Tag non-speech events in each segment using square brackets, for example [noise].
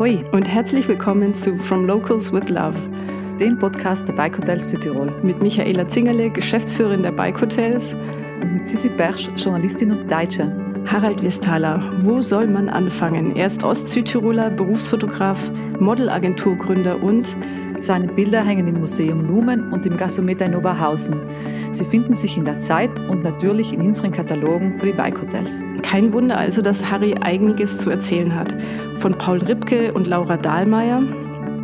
Hoi und herzlich willkommen zu From Locals with Love, dem Podcast der Bike Hotels Südtirol. Mit Michaela Zingerle, Geschäftsführerin der Bike Hotels. Und mit Sissi Bersch, Journalistin und Deutsche. Harald Wisthaler, wo soll man anfangen? Er ist Ost-Südtiroler, Berufsfotograf, Modelagenturgründer und seine Bilder hängen im Museum Lumen und im Gasometer in Oberhausen. Sie finden sich in der Zeit und natürlich in unseren Katalogen für die Bike-Hotels. Kein Wunder also, dass Harry einiges zu erzählen hat. Von Paul Ripke und Laura Dahlmeier.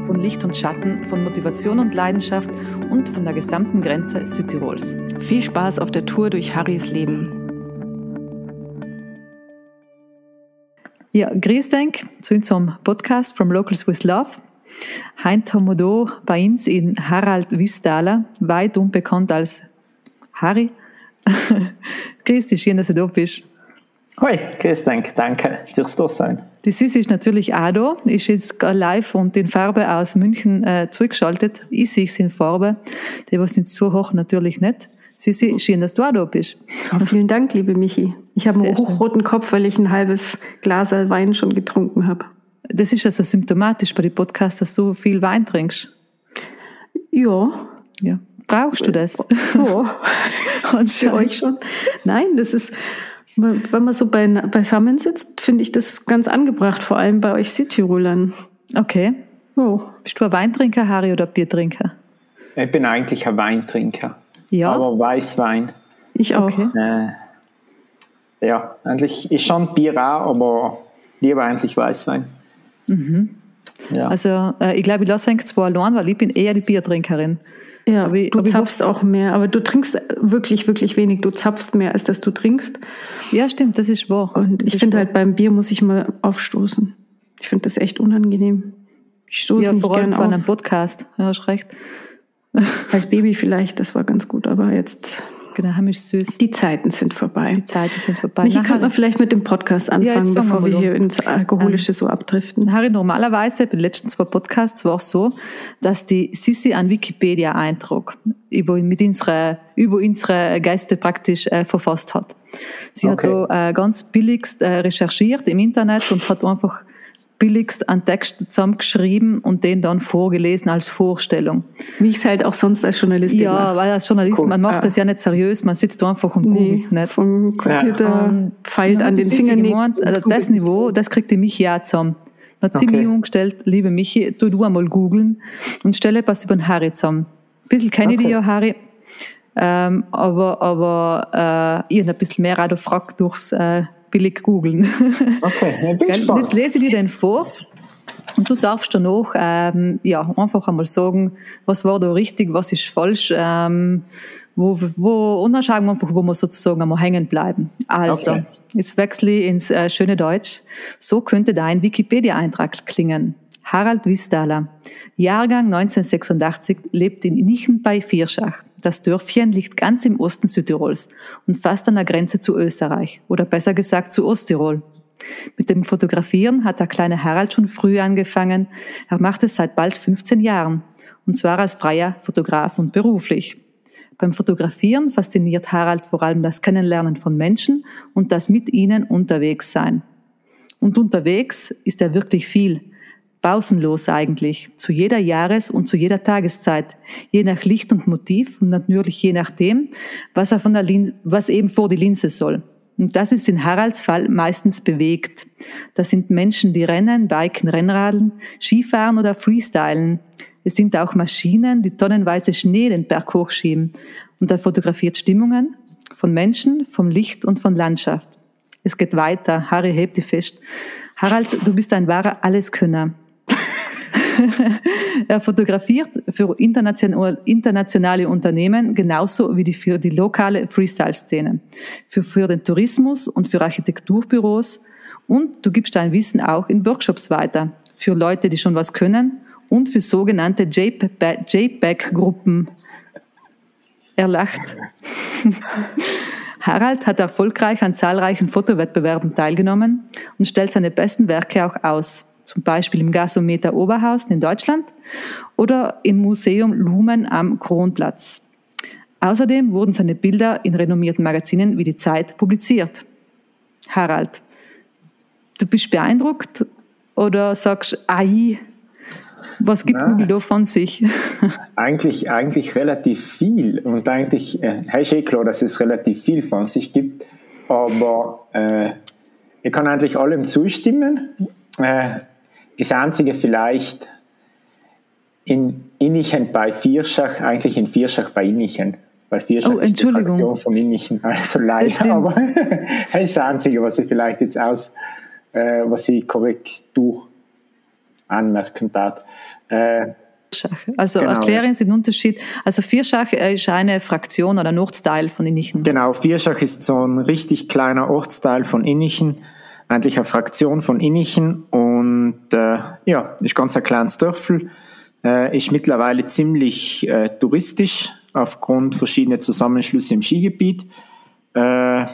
Von Licht und Schatten, von Motivation und Leidenschaft und von der gesamten Grenze Südtirols. Viel Spaß auf der Tour durch Harrys Leben. Ja, grüß denk zu unserem Podcast From Locals with Love. Heint haben wir hier bei uns in Harald Wisthaler, weit unbekannt als Harry. [laughs] grüß dich, schön, dass du da bist. Hoi, grüß dich, danke fürs Dasein. Die Sissi ist natürlich auch da, ist jetzt live und in Farbe aus München äh, zurückgeschaltet. Ich sehe es in Farbe, die was nicht so hoch natürlich nicht. Sissi, schön, dass du auch da bist. Oh, vielen Dank, liebe Michi. Ich habe einen hochroten Kopf, weil ich ein halbes Glas Wein schon getrunken habe. Das ist also symptomatisch bei den Podcasts, dass du so viel Wein trinkst. Ja. Ja. Brauchst du das? Ja. Und [laughs] für euch schon. Nein, das ist, wenn man so bei, beisammen sitzt, finde ich das ganz angebracht, vor allem bei euch Südtirolern. Okay. Oh. Bist du ein Weintrinker, Harry, oder Biertrinker? Ich bin eigentlich ein Weintrinker. Ja. Aber Weißwein. Ich auch. Okay. Äh, ja, eigentlich ist schon Bier auch, aber lieber eigentlich Weißwein. Mhm. Ja. Also äh, ich glaube, ich lasse eigentlich zwar allein, weil ich bin eher die Biertrinkerin. Ja, aber ich, du aber zapfst auch mehr, aber du trinkst wirklich, wirklich wenig. Du zapfst mehr, als dass du trinkst. Ja, stimmt, das ist wahr. Und das ich finde halt, beim Bier muss ich mal aufstoßen. Ich finde das echt unangenehm. Ich stoße ja, nicht vor allem gerne von einem Podcast. Ja, hast recht. [laughs] Als Baby vielleicht, das war ganz gut, aber jetzt Genau, heimisch süß. Die Zeiten sind vorbei. Die Zeiten sind vorbei. Michi, könnte man vielleicht mit dem Podcast anfangen, ja, bevor wir, wir hier ins Alkoholische ähm, so abdriften? Harry, normalerweise bei den letzten zwei Podcasts war es so, dass die Sissi einen Wikipedia-Eintrag über, mit unserer, über unsere Gäste praktisch äh, verfasst hat. Sie okay. hat da äh, ganz billigst äh, recherchiert im Internet und hat einfach billigst einen Text zusammengeschrieben und den dann vorgelesen als Vorstellung. Wie ich es halt auch sonst als Journalistin Ja, mache. weil als Journalist, cool. man macht ja. das ja nicht seriös, man sitzt einfach und nee, nicht. vom Computer ja. feilt an den Fingern. Also das Niveau, das kriegt die Michi auch zusammen. Dann hat sie okay. mich umgestellt, liebe Michi, tu du einmal googeln und stelle etwas über den Harry zusammen. Ein bisschen kenne ich okay. dich ja, Harry. Ähm, aber aber äh, ich habe ein bisschen mehr auch gefragt durchs äh, billig googeln. [laughs] Okay, Jetzt lese ich dir den vor. Und du darfst dann auch ähm, ja, einfach einmal sagen, was war da richtig, was ist falsch, ähm, wo, wo, und dann schauen wir einfach, wo wir sozusagen einmal hängen bleiben. Also, okay. jetzt wechsle ich ins äh, schöne Deutsch. So könnte dein Wikipedia-Eintrag klingen. Harald Wisthaler, Jahrgang 1986, lebt in Nichen bei Vierschach. Das Dörfchen liegt ganz im Osten Südtirols und fast an der Grenze zu Österreich oder besser gesagt zu Osttirol. Mit dem Fotografieren hat der kleine Harald schon früh angefangen. Er macht es seit bald 15 Jahren und zwar als freier Fotograf und beruflich. Beim Fotografieren fasziniert Harald vor allem das Kennenlernen von Menschen und das mit ihnen unterwegs sein. Und unterwegs ist er wirklich viel pausenlos eigentlich, zu jeder Jahres- und zu jeder Tageszeit, je nach Licht und Motiv und natürlich je nachdem, was er von der Linse, was eben vor die Linse soll. Und das ist in Haralds Fall meistens bewegt. Das sind Menschen, die rennen, biken, Rennradeln, Skifahren oder freestylen. Es sind auch Maschinen, die tonnenweise Schnee den Berg hochschieben. Und er fotografiert Stimmungen von Menschen, vom Licht und von Landschaft. Es geht weiter. Harry hebt die fest. Harald, du bist ein wahrer Alleskönner. [laughs] er fotografiert für internationale Unternehmen genauso wie die für die lokale Freestyle-Szene, für, für den Tourismus und für Architekturbüros. Und du gibst dein Wissen auch in Workshops weiter, für Leute, die schon was können und für sogenannte JPEG-Gruppen. Er lacht. [laughs] Harald hat erfolgreich an zahlreichen Fotowettbewerben teilgenommen und stellt seine besten Werke auch aus zum Beispiel im Gasometer Oberhausen in Deutschland oder im Museum Lumen am Kronplatz. Außerdem wurden seine Bilder in renommierten Magazinen wie die Zeit publiziert. Harald, du bist beeindruckt oder sagst AI? Was gibt Nein. Google da von sich? [laughs] eigentlich, eigentlich relativ viel. Und eigentlich, äh, ist eh klar, dass es relativ viel von sich gibt. Aber äh, ich kann eigentlich allem zustimmen. Äh, das Einzige vielleicht in Innichen bei Vierschach, eigentlich in Vierschach bei Innichen. Weil Vierschach oh, ist die Fraktion von Innichen, [laughs] also leider. Aber [laughs] das ist das Einzige, was ich vielleicht jetzt aus, äh, was ich Korrektur anmerken darf. Äh, also genau. erklären Sie den Unterschied. Also Vierschach äh, ist eine Fraktion oder ein Ortsteil von Innichen. Genau, Vierschach ist so ein richtig kleiner Ortsteil von Innichen, eigentlich eine Fraktion von Innichen und äh, ja, ist ganz ein kleines Dörfel, äh, ist mittlerweile ziemlich äh, touristisch aufgrund verschiedener Zusammenschlüsse im Skigebiet. Äh,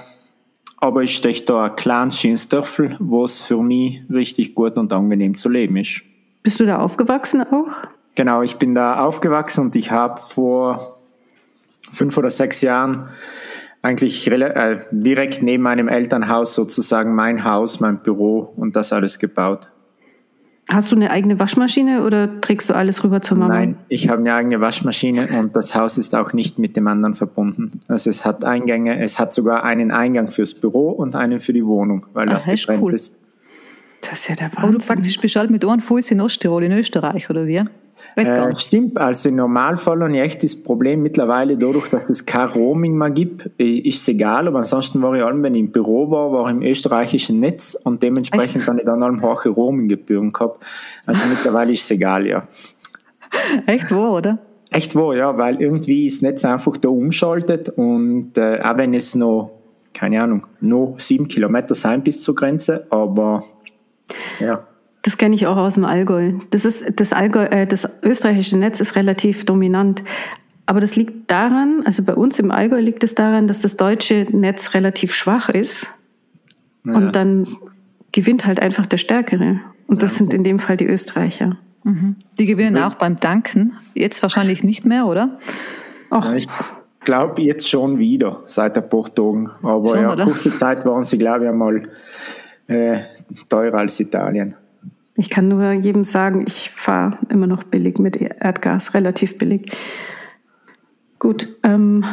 aber ich stehe da ein kleines, schönes Dörfel, wo es für mich richtig gut und angenehm zu leben ist. Bist du da aufgewachsen auch? Genau, ich bin da aufgewachsen und ich habe vor fünf oder sechs Jahren eigentlich äh, direkt neben meinem Elternhaus sozusagen mein Haus, mein Büro und das alles gebaut. Hast du eine eigene Waschmaschine oder trägst du alles rüber zur Mama? Nein, ich habe eine eigene Waschmaschine und das Haus ist auch nicht mit dem anderen verbunden. Also es hat Eingänge, es hat sogar einen Eingang fürs Büro und einen für die Wohnung, weil Ach, das getrennt cool. ist. Das ist ja der Wahnsinn. Aber du praktisch bist halt mit einem Fuß in Osttirol, in Österreich, oder wie? Äh, stimmt, also im Normalfall und echt das Problem mittlerweile dadurch, dass es kein Roaming mehr gibt, ist es egal, aber ansonsten war ich allem, wenn ich im Büro war, war ich im österreichischen Netz und dementsprechend habe ich dann allem hohe Roaming-Gebühren gehabt. Also mittlerweile ist es egal, ja. Echt wo, oder? Echt wo, ja, weil irgendwie das Netz einfach da umschaltet und äh, auch wenn es noch, keine Ahnung, noch sieben Kilometer sein bis zur Grenze, aber ja. Das kenne ich auch aus dem Allgäu. Das ist das Allgäu, äh, das österreichische Netz ist relativ dominant. Aber das liegt daran, also bei uns im Allgäu liegt es daran, dass das deutsche Netz relativ schwach ist. Ja. Und dann gewinnt halt einfach der Stärkere. Und das ja. sind in dem Fall die Österreicher. Mhm. Die gewinnen auch beim Danken. Jetzt wahrscheinlich nicht mehr, oder? Ach. Ich glaube jetzt schon wieder seit ein paar Tagen. Aber schon, ja, oder? kurze Zeit waren sie, glaube ich, einmal äh, teurer als Italien. Ich kann nur jedem sagen, ich fahre immer noch billig mit Erdgas, relativ billig. Gut, ähm,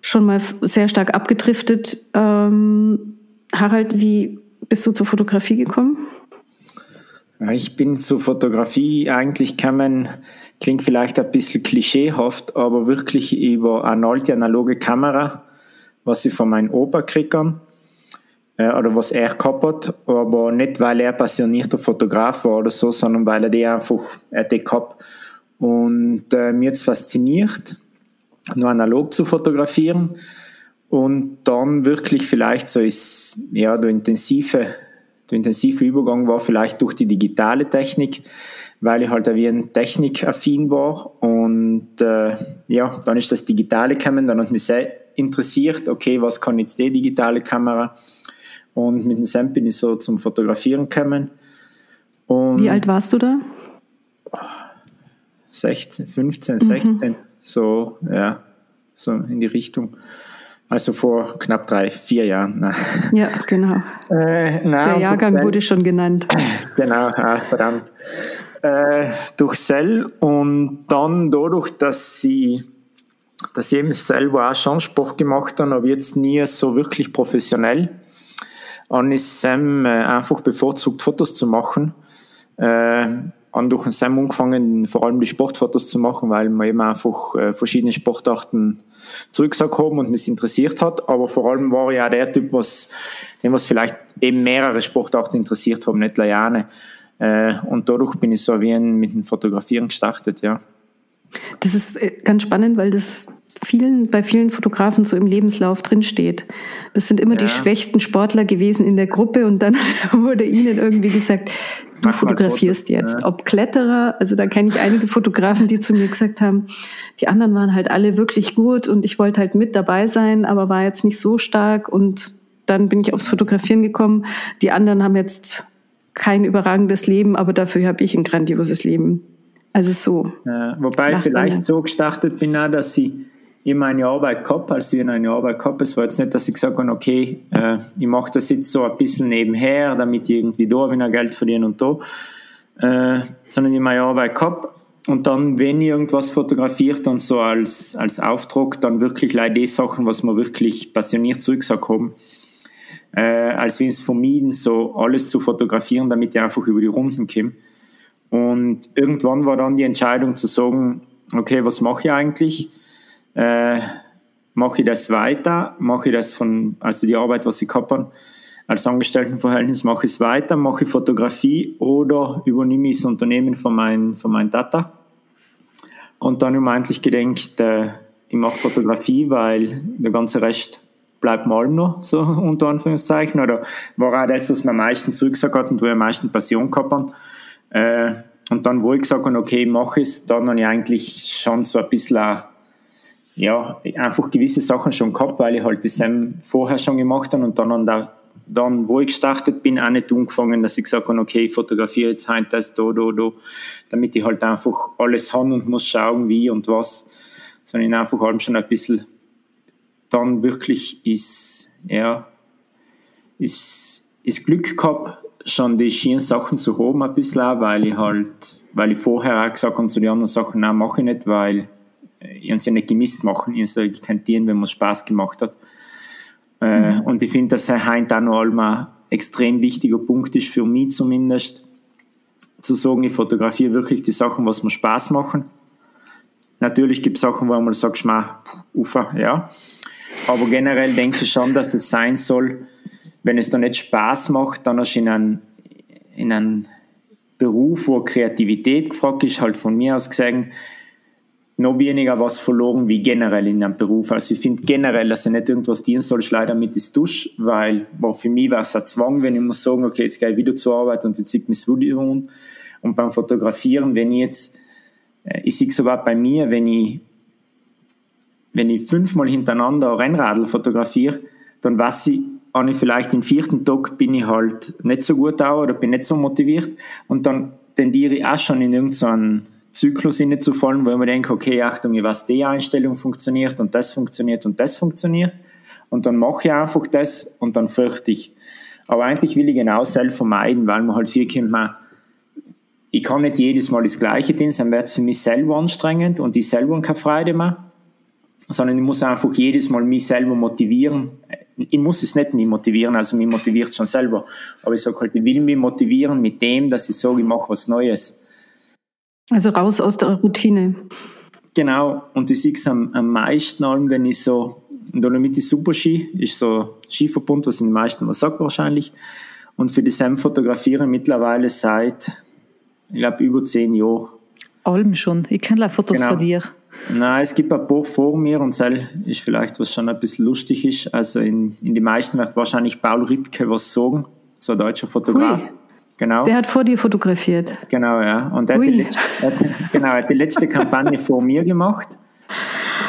schon mal sehr stark abgedriftet. Ähm, Harald, wie bist du zur Fotografie gekommen? Ich bin zur Fotografie eigentlich gekommen, klingt vielleicht ein bisschen klischeehaft, aber wirklich über eine alte analoge Kamera, was ich von meinem Opa kriege oder was er gehabt hat, aber nicht, weil er passionierter Fotograf war oder so, sondern weil er die einfach er die gehabt. Und äh, mir es fasziniert, nur analog zu fotografieren und dann wirklich vielleicht so ist, ja, der intensive, der intensive Übergang war vielleicht durch die digitale Technik, weil ich halt wie ein technikaffin war und äh, ja, dann ist das Digitale gekommen, dann hat mich sehr interessiert, okay, was kann jetzt die digitale Kamera und mit dem Sam bin ich so zum Fotografieren gekommen. Und Wie alt warst du da? 16, 15, 16, mhm. so, ja, so in die Richtung. Also vor knapp drei, vier Jahren. Nein. Ja, genau. Äh, nein, Der Jahrgang wurde schon genannt. Genau, ah, verdammt. Äh, durch Cell und dann dadurch, dass sie dass ich eben selber auch schon Sport gemacht habe, aber jetzt nie so wirklich professionell an Sam äh, einfach bevorzugt Fotos zu machen. Äh, an durch Sam angefangen, vor allem die Sportfotos zu machen, weil wir eben einfach äh, verschiedene Sportarten zurückgesagt haben und mich interessiert hat. Aber vor allem war ich auch der Typ, was, den was vielleicht eben mehrere Sportarten interessiert haben, nicht Lajane. Äh, und dadurch bin ich so wie ein, mit dem Fotografieren gestartet, ja. Das ist äh, ganz spannend, weil das vielen, bei vielen Fotografen so im Lebenslauf drinsteht. Das sind immer ja. die schwächsten Sportler gewesen in der Gruppe und dann [laughs] wurde ihnen irgendwie gesagt, du Mach fotografierst jetzt. Ja. Ob Kletterer, also da kenne ich einige Fotografen, die zu mir gesagt haben, die anderen waren halt alle wirklich gut und ich wollte halt mit dabei sein, aber war jetzt nicht so stark und dann bin ich aufs Fotografieren gekommen. Die anderen haben jetzt kein überragendes Leben, aber dafür habe ich ein grandioses Leben. Also so. Ja, wobei ich vielleicht so gestartet bin, auch, dass sie ich meine Arbeit gehabt, als ich eine Arbeit gehabt Es war jetzt nicht, dass ich gesagt habe, okay, äh, ich mache das jetzt so ein bisschen nebenher, damit ich irgendwie da wieder Geld verdiene und da, äh, sondern ich meine Arbeit gehabt und dann, wenn ich irgendwas fotografiert und so als, als Auftrag, dann wirklich leider die Sachen, was wir wirklich passioniert zurückgesagt haben, äh, als wenn es vermieden, so alles zu fotografieren, damit ich einfach über die Runden komme. Und irgendwann war dann die Entscheidung zu sagen, okay, was mache ich eigentlich? Äh, mache ich das weiter? Mache ich das von, also die Arbeit, was ich habe, als Angestelltenverhältnis, mache ich es weiter? Mache ich Fotografie oder übernehme ich das Unternehmen von meinem von mein Tata? Und dann habe ich eigentlich gedacht, äh, ich mache Fotografie, weil der ganze Rest bleibt mal noch, so [laughs] unter Anführungszeichen. Oder war auch das, was mir am meisten zugesagt hat und wo ich am meisten Passion gehabt. Äh, und dann, wo ich gesagt habe, okay, ich mache es, dann habe ich eigentlich schon so ein bisschen ja, einfach gewisse Sachen schon gehabt, weil ich halt das vorher schon gemacht habe und dann an der, dann, wo ich gestartet bin, auch nicht umgefangen, dass ich gesagt habe, okay, ich fotografiere jetzt heute das, da, da, da, damit ich halt einfach alles habe und muss schauen, wie und was, sondern einfach halt schon ein bisschen dann wirklich ist, ja, ist, ist Glück gehabt, schon die schönen Sachen zu haben ein bisschen auch, weil ich halt, weil ich vorher auch gesagt habe zu den anderen Sachen, nein, mache ich nicht, weil ich es ja nicht gemisst machen, ich soll kantieren, wenn man Spaß gemacht hat. Äh, mhm. Und ich finde, dass heute auch noch einmal ein extrem wichtiger Punkt ist, für mich zumindest, zu sagen, ich fotografiere wirklich die Sachen, was mir Spaß machen. Natürlich gibt es Sachen, wo man sagt, ma, Ufer, ja. Aber generell denke ich schon, dass es sein soll, wenn es da nicht Spaß macht, dann erst in einem, in einem Beruf, wo Kreativität gefragt ist, halt von mir aus gesehen, noch weniger was verloren wie generell in einem Beruf. Also ich finde generell, dass er nicht irgendwas dienen soll, leider damit ist Dusch, weil boah, für mich war es ein Zwang, wenn ich muss sagen, okay, jetzt gehe ich wieder zur Arbeit und jetzt zieht mich das Video Und beim Fotografieren, wenn ich jetzt, äh, ich sehe aber bei mir, wenn ich, wenn ich fünfmal hintereinander Rennradl fotografiere, dann weiß ich, habe ich vielleicht den vierten Tag bin ich halt nicht so gut auch oder bin nicht so motiviert und dann tendiere ich auch schon in irgendeinen Zyklus hineinzufallen, wo ich mir denke, okay, Achtung, ich weiß, die Einstellung funktioniert und das funktioniert und das funktioniert und dann mache ich einfach das und dann fürchte ich. Aber eigentlich will ich genau selbst vermeiden, weil man halt viel kommt, man, ich kann nicht jedes Mal das Gleiche tun, dann wird es für mich selber anstrengend und ich selber keine Freude mehr, sondern ich muss einfach jedes Mal mich selber motivieren, ich muss es nicht mich motivieren, also mich motiviert schon selber. Aber ich sage halt, ich will mich motivieren mit dem, dass ich sage, ich mache was Neues. Also raus aus der Routine. Genau, und ich sehe es am, am meisten allem, wenn ich so, Dolomiti Super Ski ist so Skiverbund, was in den meisten was sagt wahrscheinlich. Und für die SEM fotografiere mittlerweile seit, ich glaube, über zehn Jahren. Alben schon. Ich kenne Fotos genau. von dir. Nein, es gibt ein paar vor mir und Sel ist vielleicht, was schon ein bisschen lustig ist. Also in, in die meisten wird wahrscheinlich Paul Ripke was sagen, so ein deutscher Fotograf. Ui. Genau. Der hat vor dir fotografiert. Genau, ja. Und er hat, die letzte, [laughs] hat, genau, hat die letzte Kampagne vor mir gemacht.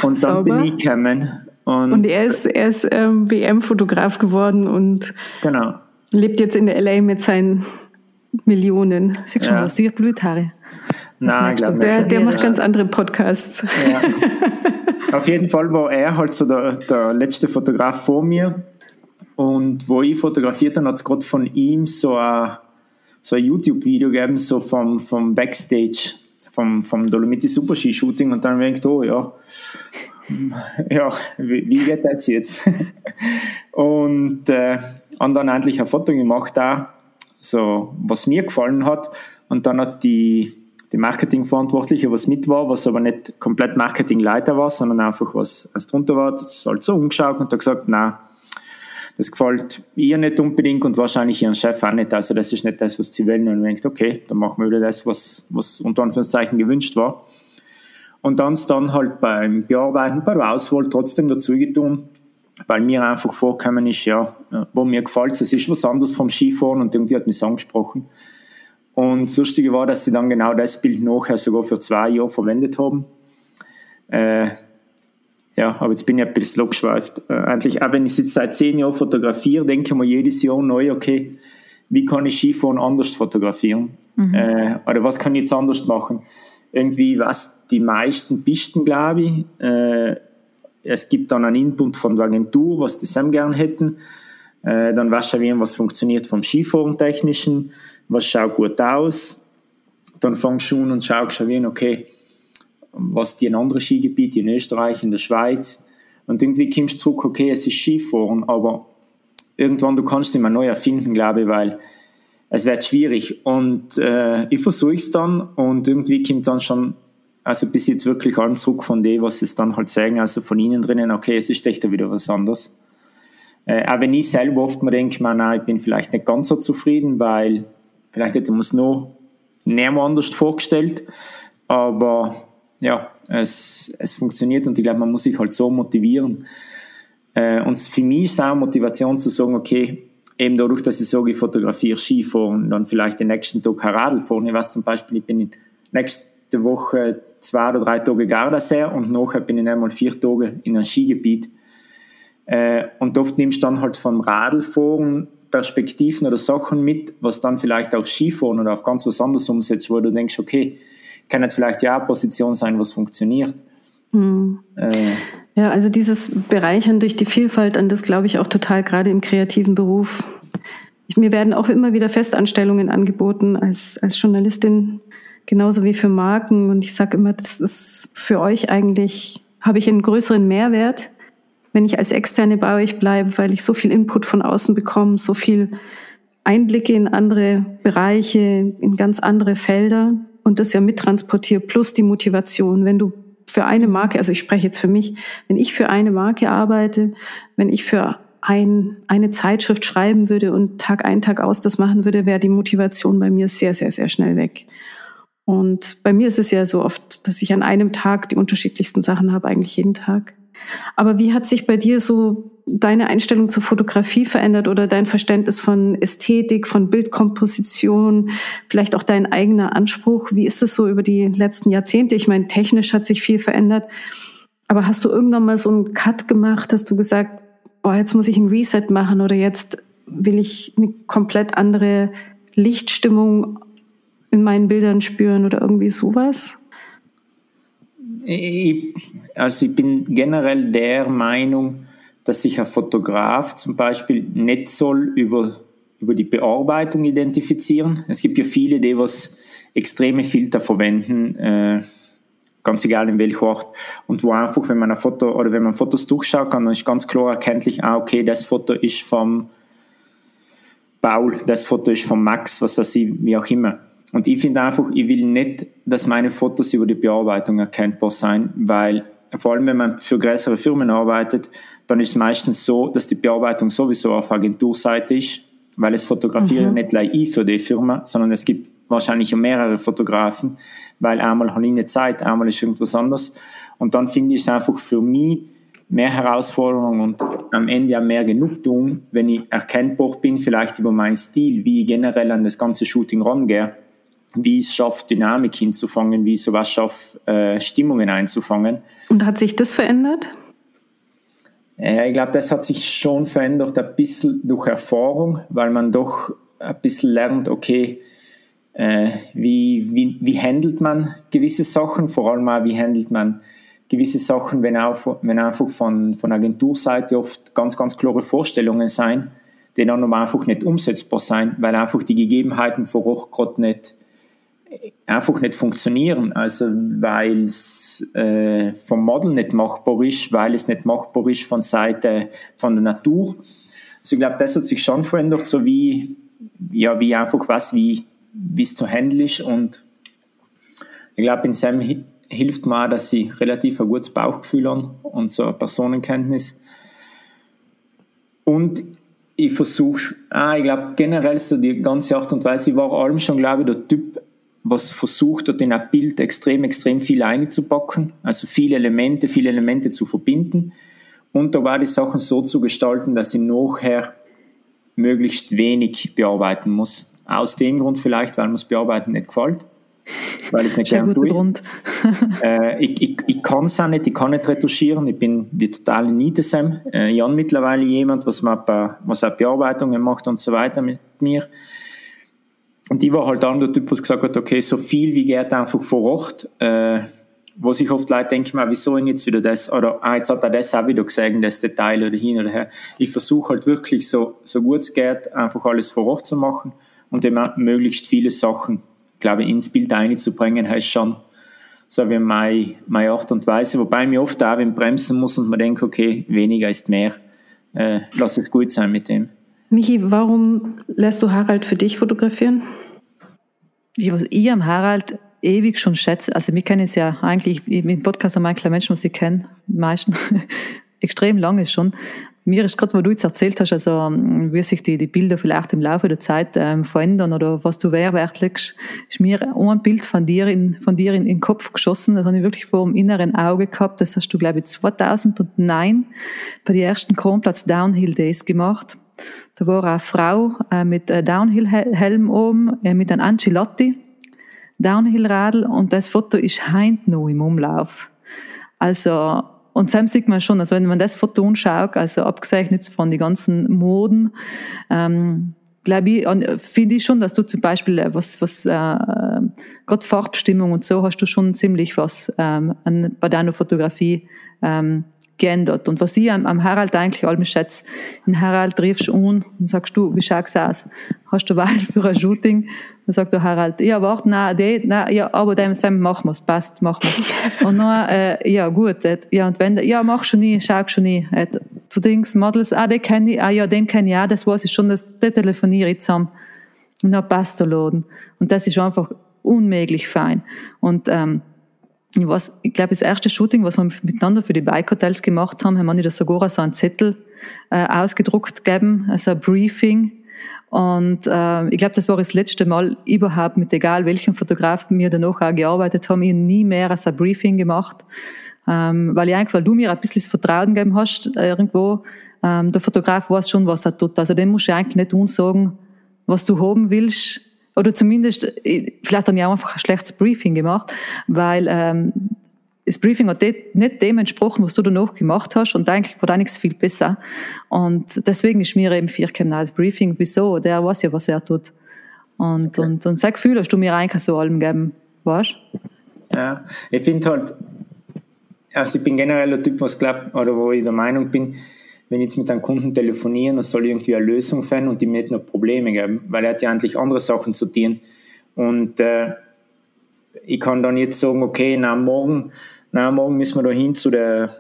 Und dann Sauber. bin ich gekommen. Und, und er ist, er ist ähm, WM-Fotograf geworden und genau. lebt jetzt in der LA mit seinen Millionen. Siehst schon, ja. was, die Bluthaare. Nein, glaube Der, der macht ganz andere Podcasts. Ja. [laughs] Auf jeden Fall war er halt so der, der letzte Fotograf vor mir. Und wo ich fotografiert habe, hat es gerade von ihm so ein, so ein YouTube-Video gegeben, so vom, vom Backstage, vom, vom Dolomiti Super Ski Shooting. Und dann gedacht, oh ja, [laughs] ja, wie, geht das jetzt? [laughs] und äh, haben dann endlich ein Foto gemacht, auch, so, was mir gefallen hat. Und dann hat die die Marketingverantwortliche, was mit war, was aber nicht komplett Marketingleiter war, sondern einfach was als drunter war, das halt so umgeschaut und hat gesagt, na, das gefällt ihr nicht unbedingt und wahrscheinlich ihren Chef auch nicht. Also das ist nicht das, was sie wollen. Und man denkt, okay, dann machen wir wieder das, was, was unter Anführungszeichen gewünscht war. Und dann dann halt beim Bearbeiten, bei der Auswahl trotzdem dazu getan, weil mir einfach vorgekommen ist, ja, wo mir gefällt es ist was anderes vom Skifahren und irgendwie hat mich angesprochen. Und das Lustige war, dass sie dann genau das Bild nachher sogar für zwei Jahre verwendet haben. Äh, ja, aber jetzt bin ich ein bisschen abgeschweift. Äh, eigentlich, auch wenn ich jetzt seit zehn Jahren fotografiere, denke ich mir jedes Jahr neu, okay, wie kann ich Skifahren anders fotografieren? Mhm. Äh, oder was kann ich jetzt anders machen? Irgendwie, was die meisten Pisten, glaube ich, äh, es gibt dann einen Input von der Agentur, was die Sam gern hätten. Äh, dann weißt du wie was funktioniert vom Skiform-Technischen, was schaut gut aus. Dann fangst du an und schaust schon okay, was die in anderen Skigebieten in Österreich, in der Schweiz. Und irgendwie kommst du zurück, okay, es ist Skifahren, aber irgendwann, du kannst mal neu erfinden, glaube ich, weil es wird schwierig. Und äh, ich versuche es dann und irgendwie kommt dann schon, also bis jetzt wirklich allem zurück von dem, was es dann halt sagen, also von ihnen drinnen, okay, es ist echt wieder was anderes. Äh, auch wenn ich selber oft mir denke, man, nein, ich bin vielleicht nicht ganz so zufrieden, weil vielleicht hätte man es noch näher anders vorgestellt, aber ja, es, es funktioniert und ich glaube, man muss sich halt so motivieren. Äh, und für mich ist auch Motivation zu sagen, okay, eben dadurch, dass ich sage, ich fotografiere Skifahren und dann vielleicht den nächsten Tag Radl fahren. Ich weiß zum Beispiel, ich bin in nächste Woche zwei oder drei Tage Gardasee und nachher bin ich einmal vier Tage in einem Skigebiet. Äh, und oft nimmst du dann halt vom Radlfahren Perspektiven oder Sachen mit, was dann vielleicht auf Skifahren oder auf ganz was anderes umsetzt, wo du denkst, okay, kann jetzt vielleicht ja eine Position sein, was funktioniert. Hm. Äh, ja, also dieses Bereichern durch die Vielfalt, an das glaube ich auch total, gerade im kreativen Beruf. Ich, mir werden auch immer wieder Festanstellungen angeboten als, als Journalistin, genauso wie für Marken. Und ich sage immer, das ist für euch eigentlich, habe ich einen größeren Mehrwert, wenn ich als Externe bei euch bleibe, weil ich so viel Input von außen bekomme, so viel Einblicke in andere Bereiche, in ganz andere Felder und das ja mittransportiere, plus die Motivation. Wenn du für eine Marke, also ich spreche jetzt für mich, wenn ich für eine Marke arbeite, wenn ich für ein, eine Zeitschrift schreiben würde und Tag ein, Tag aus das machen würde, wäre die Motivation bei mir sehr, sehr, sehr schnell weg. Und bei mir ist es ja so oft, dass ich an einem Tag die unterschiedlichsten Sachen habe, eigentlich jeden Tag. Aber wie hat sich bei dir so deine Einstellung zur Fotografie verändert oder dein Verständnis von Ästhetik, von Bildkomposition, vielleicht auch dein eigener Anspruch? Wie ist es so über die letzten Jahrzehnte? Ich meine, technisch hat sich viel verändert. Aber hast du irgendwann mal so einen Cut gemacht? Hast du gesagt, oh, jetzt muss ich ein Reset machen oder jetzt will ich eine komplett andere Lichtstimmung in meinen Bildern spüren oder irgendwie sowas? Ich, also ich bin generell der Meinung, dass sich ein Fotograf zum Beispiel nicht soll über, über die Bearbeitung identifizieren. Es gibt ja viele, die was extreme Filter verwenden, äh, ganz egal in welcher Ort, und wo einfach, wenn man ein Foto oder wenn man Fotos durchschaut, kann, dann ist ganz klar erkenntlich, ah, okay, das Foto ist vom Paul, das Foto ist von Max, was weiß ich, wie auch immer. Und ich finde einfach, ich will nicht, dass meine Fotos über die Bearbeitung erkennbar sein, weil vor allem wenn man für größere Firmen arbeitet, dann ist es meistens so, dass die Bearbeitung sowieso auf Agenturseite ist, weil es fotografieren mhm. nicht gleich ich für die Firma, sondern es gibt wahrscheinlich mehrere Fotografen, weil einmal habe ich nicht Zeit, einmal ist irgendwas anderes. Und dann finde ich es einfach für mich mehr Herausforderung und am Ende auch mehr Genugtuung, wenn ich erkennbar bin, vielleicht über meinen Stil, wie ich generell an das ganze Shooting rangehe wie es schafft, Dynamik hinzufangen, wie es sowas schafft, äh, Stimmungen einzufangen. Und hat sich das verändert? Äh, ich glaube, das hat sich schon verändert, ein bisschen durch Erfahrung, weil man doch ein bisschen lernt, okay, äh, wie, wie, wie handelt man gewisse Sachen, vor allem auch, wie handelt man gewisse Sachen, wenn, auch, wenn einfach von, von Agenturseite oft ganz, ganz klare Vorstellungen sein, die dann einfach nicht umsetzbar sein, weil einfach die Gegebenheiten vor Ort gerade nicht einfach nicht funktionieren. Also weil es äh, vom Model nicht machbar ist, weil es nicht machbar ist von Seite von der Natur. Also ich glaube, das hat sich schon verändert, so wie, ja, wie einfach was, wie, es zu handeln ist. Und ich glaube, in Sam hilft mir auch, dass sie relativ ein gutes Bauchgefühl haben und so eine Personenkenntnis. Und ich versuche, ah, ich glaube generell so die ganze Art und Weise, ich war allem schon, glaube ich, der Typ, was versucht hat, in ein Bild extrem, extrem viel einzupacken, also viele Elemente, viele Elemente zu verbinden und da war die Sachen so zu gestalten, dass ich nachher möglichst wenig bearbeiten muss. Aus dem Grund vielleicht, weil mir das Bearbeiten nicht gefällt, weil ich nicht gerne tue. Grund. [laughs] äh, ich ich, ich kann es auch nicht, ich kann nicht retuschieren, ich bin die totale Niedesem. Äh, ich habe mittlerweile jemand, was, man, was auch Bearbeitungen macht und so weiter mit mir. Und ich war halt dann der Typ, der gesagt hat, okay, so viel wie geht einfach vor Ort. Äh, wo sich oft Leute denken, ah, wieso ihn jetzt wieder das, oder ah, jetzt hat er das auch wieder gesehen, das Detail oder hin oder her. Ich versuche halt wirklich so, so gut es geht, einfach alles vor Ort zu machen und immer möglichst viele Sachen, glaube ich, ins Bild einzubringen, heißt schon, so wie meine, meine Art und Weise, wobei mir oft auch, wenn bremsen muss und man denkt, okay, weniger ist mehr, äh, lass es gut sein mit dem. Michi, warum lässt du Harald für dich fotografieren? Ich, was ich am Harald ewig schon schätze, also wir kennen es ja eigentlich, im Podcast haben wir Menschen, die ich kenne, meisten, [laughs] extrem lange schon. Mir ist gerade, wo du jetzt erzählt hast, also ähm, wie sich die, die Bilder vielleicht im Laufe der Zeit ähm, verändern oder was du Wert legst, ist mir ein Bild von dir in, von dir in, in den Kopf geschossen. Das habe ich wirklich vor dem inneren Auge gehabt. Das hast du, glaube ich, 2009 bei den ersten Kronplatz Downhill Days gemacht. Da war eine Frau äh, mit äh, Downhill-Helm oben, äh, mit einem Ancelotti Downhill-Radl und das Foto ist heint noch im Umlauf. Also, und dann sieht man schon, also wenn man das Foto anschaut, also abgezeichnet von den ganzen Moden, ähm, glaube ich, finde ich schon, dass du zum Beispiel äh, was, was äh, gerade Farbstimmung und so hast du schon ziemlich was ähm, an, bei deiner Fotografie ähm, geändert. Und was ich am, am Harald eigentlich allem schätze, in Harald triffst du an und sagst du, wie schaut's aus? Hast du Wahl [laughs] für ein Shooting? Dann sagt der Harald, ja, warte, nein, die, nein, ja, aber dem Sam machen wir's, passt, machen wir. [laughs] und dann, äh, ja, gut, ja, und wenn, ja, mach schon nie, schau schon nie. Äh, du denkst, Models, ah, den kenne ich, ah, ja, den kenne ich auch, das weiß ich schon, das, den telefoniere ich zusammen. Und dann passt der Laden. Und das ist einfach unmöglich fein. Und, ähm, was, ich glaube, das erste Shooting, was wir miteinander für die Bike-Hotels gemacht haben, haben wir da sogar so einen Zettel äh, ausgedruckt gegeben, also ein Briefing. Und äh, ich glaube, das war das letzte Mal überhaupt mit egal welchen Fotografen wir danach auch gearbeitet haben, ich nie mehr als ein Briefing gemacht. Ähm, weil ich eigentlich, weil du mir ein bisschen das Vertrauen gegeben hast, äh, irgendwo, ähm, der Fotograf weiß schon, was er tut. Also dem musst du eigentlich nicht uns sagen, was du haben willst, oder zumindest, äh, vielleicht habe ich auch einfach ein schlechtes Briefing gemacht, weil ähm, das Briefing hat nicht dem entsprochen, was du danach gemacht hast und eigentlich war da nichts viel besser. Und deswegen ist mir eben Viercam das Briefing. Wieso? Der weiß ja, was er tut. Und, okay. und, und sein Gefühl hast du mir eigentlich so allem geben, weißt Ja, ich finde halt, also ich bin generell der Typ, was glaubt, oder wo ich der Meinung bin, wenn ich jetzt mit einem Kunden telefoniere, dann soll irgendwie eine Lösung finden und ihm nicht noch Probleme geben, weil er hat ja eigentlich andere Sachen zu tun. Und äh, ich kann dann jetzt sagen, okay, na morgen, na morgen müssen wir da hin zu der,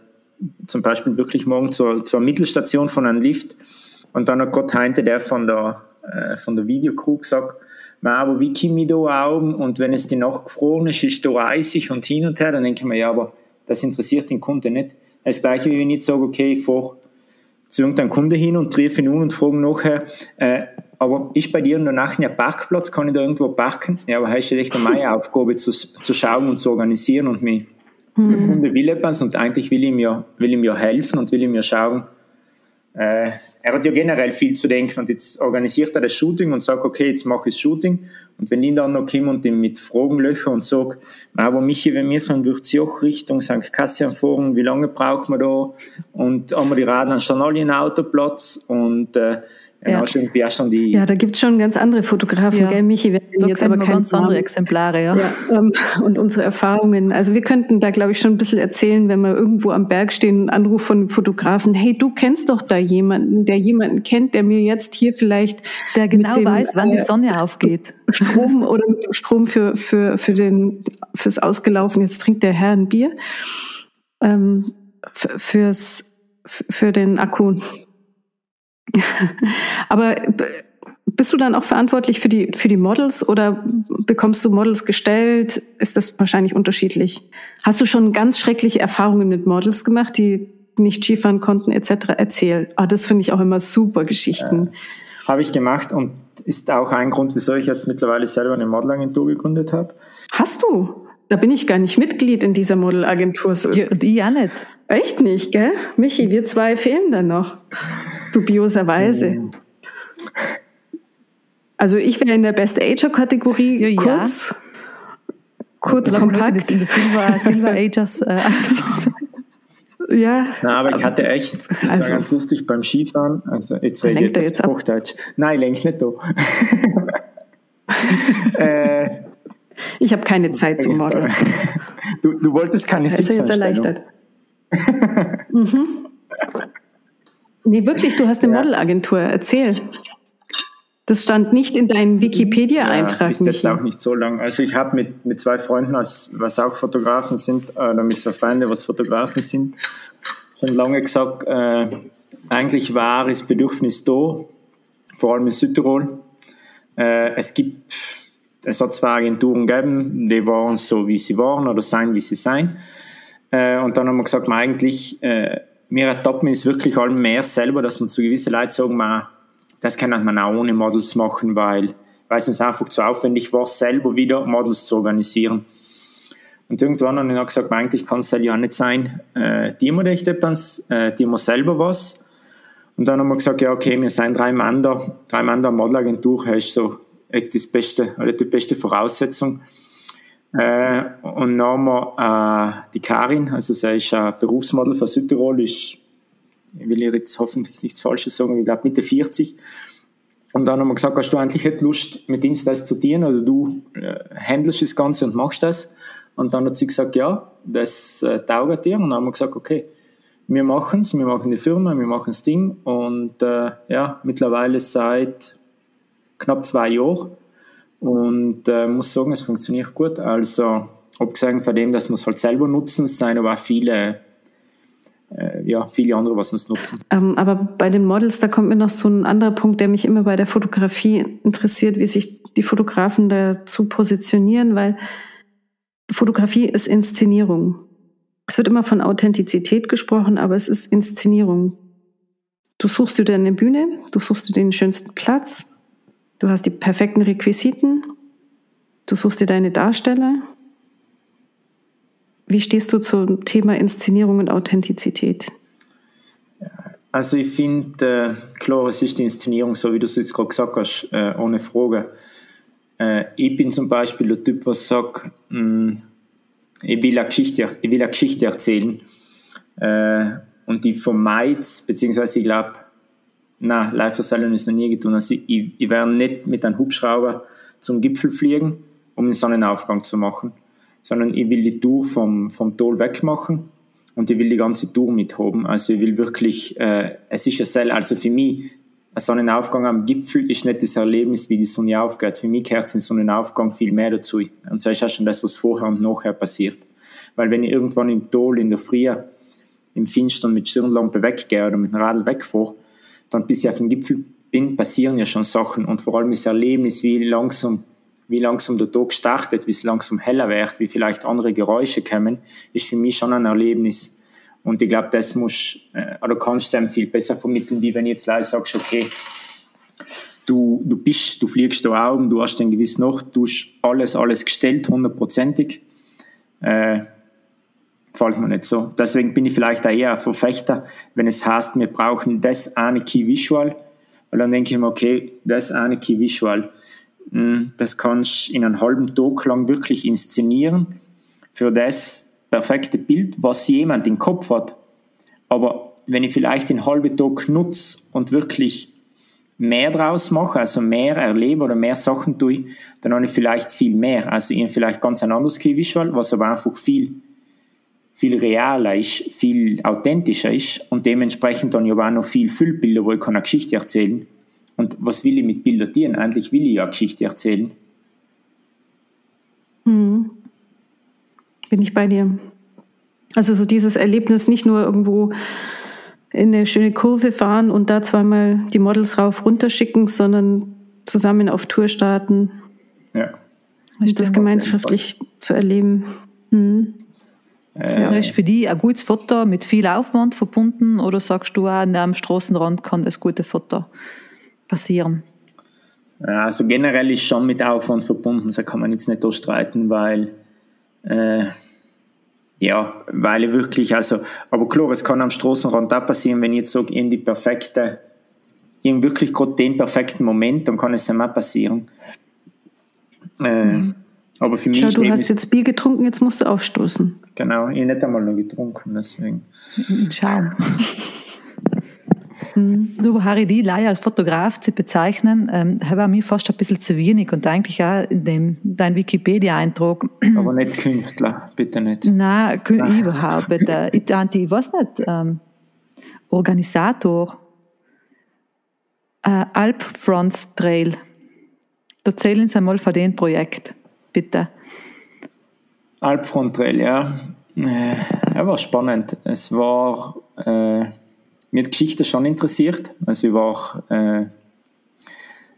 zum Beispiel wirklich morgen zur, zur Mittelstation von einem Lift. Und dann hat Gott heinte der von der, äh, von der Videocrew gesagt, aber wie komme ich da oben und wenn es die Nacht gefroren ist, ist da eisig und hin und her, dann denke ich mir, ja, aber das interessiert den Kunden nicht. Das gleiche, wie wenn ich jetzt sage, okay, ich fahre zu irgendeinem Kunde hin und treffe ihn an und frage nachher, äh, aber ist bei dir noch nachher ein Parkplatz, kann ich da irgendwo parken? Ja, aber heißt ja echt meine Aufgabe zu, zu schauen und zu organisieren und mich. Mhm. Der Kunde will etwas und eigentlich will ihm ja, will ihm ja helfen und will ihm ja schauen, äh, er hat ja generell viel zu denken und jetzt organisiert er das Shooting und sagt, okay, jetzt mache ich das Shooting. Und wenn ich dann noch komme und ihn mit Fragen löcher und sage, aber Michi, wenn wir von Würzjoch Richtung St. Kassian fahren, wie lange brauchen wir da? Und haben wir die Radler schon alle in Autoplatz und äh, ja. irgendwie auch schon die. Ja, da gibt es schon ganz andere Fotografen, ja. gell, Michi? Wir da jetzt aber ganz Namen. andere Exemplare, ja. ja ähm, und unsere Erfahrungen. Also wir könnten da, glaube ich, schon ein bisschen erzählen, wenn wir irgendwo am Berg stehen, einen Anruf von einem Fotografen, hey, du kennst doch da jemanden, der jemanden kennt, der mir jetzt hier vielleicht. Der genau dem, weiß, wann die äh, Sonne aufgeht. Strom oder mit dem Strom für, für, für den, fürs Ausgelaufen, jetzt trinkt der Herr ein Bier, ähm, fürs, für den Akku [laughs] Aber bist du dann auch verantwortlich für die, für die Models oder bekommst du Models gestellt? Ist das wahrscheinlich unterschiedlich? Hast du schon ganz schreckliche Erfahrungen mit Models gemacht, die nicht Skifahren konnten etc. Erzähl. Ah, das finde ich auch immer super Geschichten. Ja, habe ich gemacht und ist auch ein Grund, wieso ich jetzt mittlerweile selber eine Modelagentur gegründet habe. Hast du? Da bin ich gar nicht Mitglied in dieser Modelagentur. Die ja nicht. Echt nicht, gell? Michi, wir zwei fehlen dann noch. [laughs] Dubioserweise. Hm. Also ich wäre in der Best Ager Kategorie ja, kurz, ja. kurz Lass kompakt. Das in der Silver, Silver Agers äh, [laughs] Ja. Na, aber ich hatte echt, das also, war ganz lustig beim Skifahren. Also jetzt rede ich jetzt Hochdeutsch. Nein, lenk nicht da. [laughs] äh, ich habe keine Zeit zum Modeln. du, du wolltest keine ist er jetzt erleichtert. [laughs] mhm. Nee, wirklich, du hast eine ja. Modelagentur. Erzähl. Das stand nicht in deinem Wikipedia-Eintrag. Ja, ist jetzt auch nicht so lang. Also ich habe mit, mit zwei Freunden, was, was auch Fotografen sind, oder mit zwei Freunden, was Fotografen sind, schon lange gesagt, äh, eigentlich war das Bedürfnis da, vor allem in Südtirol. Äh, es gibt, es hat zwei Agenturen gegeben, die waren so, wie sie waren oder sein, wie sie sein. Äh, und dann haben wir gesagt, man eigentlich, äh, wir ertappen es wirklich allem mehr selber, dass man zu gewissen Leuten sagen, man, das kann man auch ohne Models machen, weil, weil es uns einfach zu aufwendig war, selber wieder Models zu organisieren. Und irgendwann habe ich gesagt, eigentlich kann es ja nicht sein, äh, die wir echt etwas, äh, die wir selber was. Und dann haben wir gesagt, ja, okay, wir sind drei Mann drei Mann da Modelagentur, hast so das beste, oder die beste Voraussetzung. Äh, und dann haben wir äh, die Karin, also sie ist ein Berufsmodel von Südtirol, ist, ich will ihr jetzt hoffentlich nichts Falsches sagen, ich glaube Mitte 40. Und dann haben wir gesagt, hast du eigentlich Lust, mit das zu dienen, oder du äh, handelst das Ganze und machst das? Und dann hat sie gesagt, ja, das äh, taugt dir. Und dann haben wir gesagt, okay, wir machen es, wir machen die Firma, wir machen das Ding. Und äh, ja, mittlerweile seit knapp zwei Jahren. Und äh, muss sagen, es funktioniert gut. Also, abgesehen von dem, dass wir es halt selber nutzen, sind aber auch viele, äh, ja, viele andere, was uns nutzen. Ähm, aber bei den Models, da kommt mir noch so ein anderer Punkt, der mich immer bei der Fotografie interessiert, wie sich die Fotografen dazu positionieren, weil Fotografie ist Inszenierung. Es wird immer von Authentizität gesprochen, aber es ist Inszenierung. Du suchst dir eine Bühne, du suchst dir den schönsten Platz, du hast die perfekten Requisiten, du suchst dir deine Darsteller. Wie stehst du zum Thema Inszenierung und Authentizität? Also ich finde, äh, klar, es ist die Inszenierung, so wie du es jetzt gerade gesagt hast, äh, ohne Frage. Äh, ich bin zum Beispiel der Typ, was sagt, mh, hm, ich, will eine Geschichte, ich will eine Geschichte erzählen äh, und die vermeidet, beziehungsweise ich glaube, na, live Salon ist noch nie getan. Also ich, ich werde nicht mit einem Hubschrauber zum Gipfel fliegen, um den Sonnenaufgang zu machen, sondern ich will die Tour vom, vom Tal weg machen und ich will die ganze Tour mithaben. Also ich will wirklich, äh, es ist ja selber, also für mich ein Sonnenaufgang am Gipfel ist nicht das Erlebnis, wie die Sonne aufgeht. Für mich gehört ein Sonnenaufgang viel mehr dazu. Und so ist auch schon das, was vorher und nachher passiert. Weil wenn ich irgendwann im Tal in der Früh im Finstern mit Stirnlampe weggehe oder mit dem Radl wegfahre, dann bis ich auf dem Gipfel bin, passieren ja schon Sachen. Und vor allem das Erlebnis, wie langsam, wie langsam der Tag startet, wie es langsam heller wird, wie vielleicht andere Geräusche kommen, ist für mich schon ein Erlebnis. Und ich glaube, das muss, äh, oder kannst du einem viel besser vermitteln, wie wenn jetzt leise sagst, okay, du, du bist, du fliegst da Augen, du hast eine gewisse Nacht, du hast alles, alles gestellt, hundertprozentig. Äh, gefällt mir nicht so. Deswegen bin ich vielleicht auch eher ein Verfechter, wenn es heißt, wir brauchen das eine Key Visual, weil dann denke ich mir, okay, das eine Key Visual, hm, das kannst du in einem halben Tag lang wirklich inszenieren. Für das perfekte Bild, was jemand im Kopf hat. Aber wenn ich vielleicht den halben Tag nutze und wirklich mehr draus mache, also mehr erlebe oder mehr Sachen tue, dann habe ich vielleicht viel mehr. Also ich habe vielleicht ganz ein anderes Key Visual, was aber einfach viel, viel realer ist, viel authentischer ist und dementsprechend dann aber auch noch viel Füllbilder, wo ich eine Geschichte erzählen Und was will ich mit Bildern tun? Eigentlich will ich ja eine Geschichte erzählen. Mhm. Bin ich bei dir. Also so dieses Erlebnis nicht nur irgendwo in eine schöne Kurve fahren und da zweimal die Models rauf runter schicken, sondern zusammen auf Tour starten. Ja. Und das gemeinschaftlich zu erleben. Hm. Ja. Ist für dich ein gutes Foto mit viel Aufwand verbunden oder sagst du auch, am Straßenrand kann das gute Foto passieren? Also generell ist schon mit Aufwand verbunden, da kann man jetzt nicht streiten, weil äh, ja, weil ich wirklich, also, aber klar, es kann am Straßenrand auch passieren, wenn ich jetzt sage, in die perfekte, in wirklich gerade den perfekten Moment, dann kann es ja auch passieren. Äh, mhm. Aber für mich Schau, du hast jetzt Bier getrunken, jetzt musst du aufstoßen. Genau, ich nicht einmal noch getrunken, deswegen. Schau. Mhm. [laughs] Du, Harry, die Leier als Fotograf zu bezeichnen, ähm, war mir fast ein bisschen zu wenig und eigentlich auch in dem, dein Wikipedia-Eintrag. [clears throat] Aber nicht Künstler, bitte nicht. Nein, Nein. überhaupt nicht. Ich, ich weiß nicht, ähm, Organisator, äh, Alpfronts Trail. Erzählen Sie einmal von dem Projekt, bitte. Alpfront Trail, ja. Äh, ja, war spannend. Es war äh, mir die Geschichte schon interessiert. Also ich war, äh,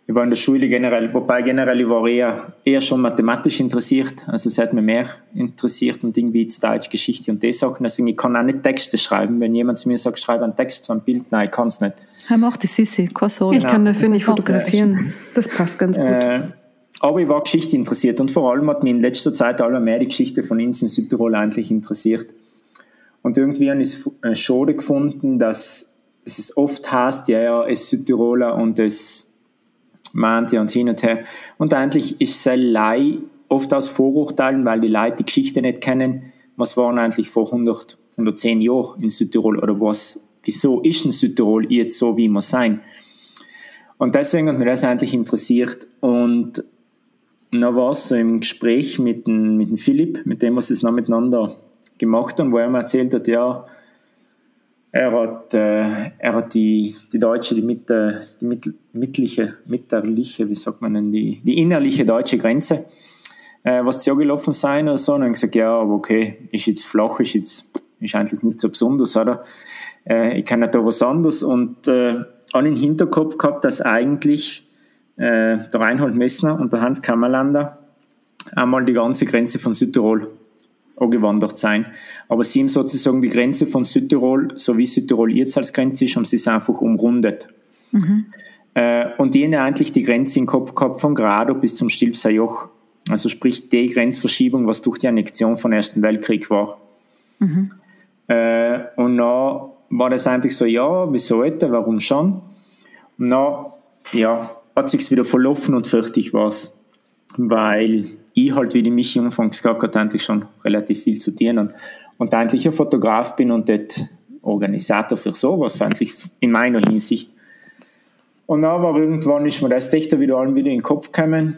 ich war in der Schule generell, wobei generell ich war eher, eher schon mathematisch interessiert. Also es hat mich mehr interessiert und irgendwie jetzt Deutsch, Geschichte und die Sachen. Deswegen ich kann auch nicht Texte schreiben. Wenn jemand zu mir sagt, schreibe einen Text zu einem Bild, nein, ich kann es nicht. Er macht die Sissi, keine Sorge. Ich kann dafür nicht fotografieren. Das passt ganz gut. Äh, aber ich war Geschichte interessiert und vor allem hat mich in letzter Zeit aller mehr die Geschichte von uns in Südtirol eigentlich interessiert. Und irgendwie habe ich es schade gefunden, dass es oft heißt, ja, ja, es Südtiroler und es meint ja und hin und her. Und eigentlich ist es Lei oft aus Vorurteilen, weil die Leute die Geschichte nicht kennen, was waren eigentlich vor 100, 110 Jahren in Südtirol oder was, wieso ist in Südtirol jetzt so, wie muss sein. Und deswegen hat mich das eigentlich interessiert und dann war es so im Gespräch mit dem, mit dem Philipp, mit dem wir es noch miteinander gemacht haben, wo er mir erzählt hat, ja, er hat, äh, er hat die, die deutsche, die, mit, die mit, mittliche, mitterliche, wie sagt man denn, die, die innerliche deutsche Grenze, äh, was gelaufen sein oder so. Und dann gesagt, ja, aber okay, ist jetzt flach, ist jetzt, ist eigentlich nicht so besonders, oder? Äh, ich kann nicht da was anderes und äh, an den Hinterkopf gehabt, dass eigentlich äh, der Reinhold Messner und der Hans Kammerlander einmal die ganze Grenze von Südtirol angewandert sein. Aber sie haben sozusagen die Grenze von Südtirol, so wie Südtirol jetzt als Grenze ist, haben sie es einfach umrundet. Mhm. Äh, und die haben eigentlich die Grenze im Kopf gehabt von Grado bis zum Stilfser Joch. Also sprich die Grenzverschiebung, was durch die Annexion vom Ersten Weltkrieg war. Mhm. Äh, und dann war das eigentlich so, ja, wieso etwa, warum schon? Und dann, ja, hat sich's wieder verlaufen und fertig war's. Weil ich halt, wie die Michi anfangs gesagt hat, eigentlich schon relativ viel zu tun und, und eigentlich ein Fotograf bin und dort Organisator für sowas, eigentlich in meiner Hinsicht. Und dann war irgendwann ist mir das echt wieder allen wieder in den Kopf gekommen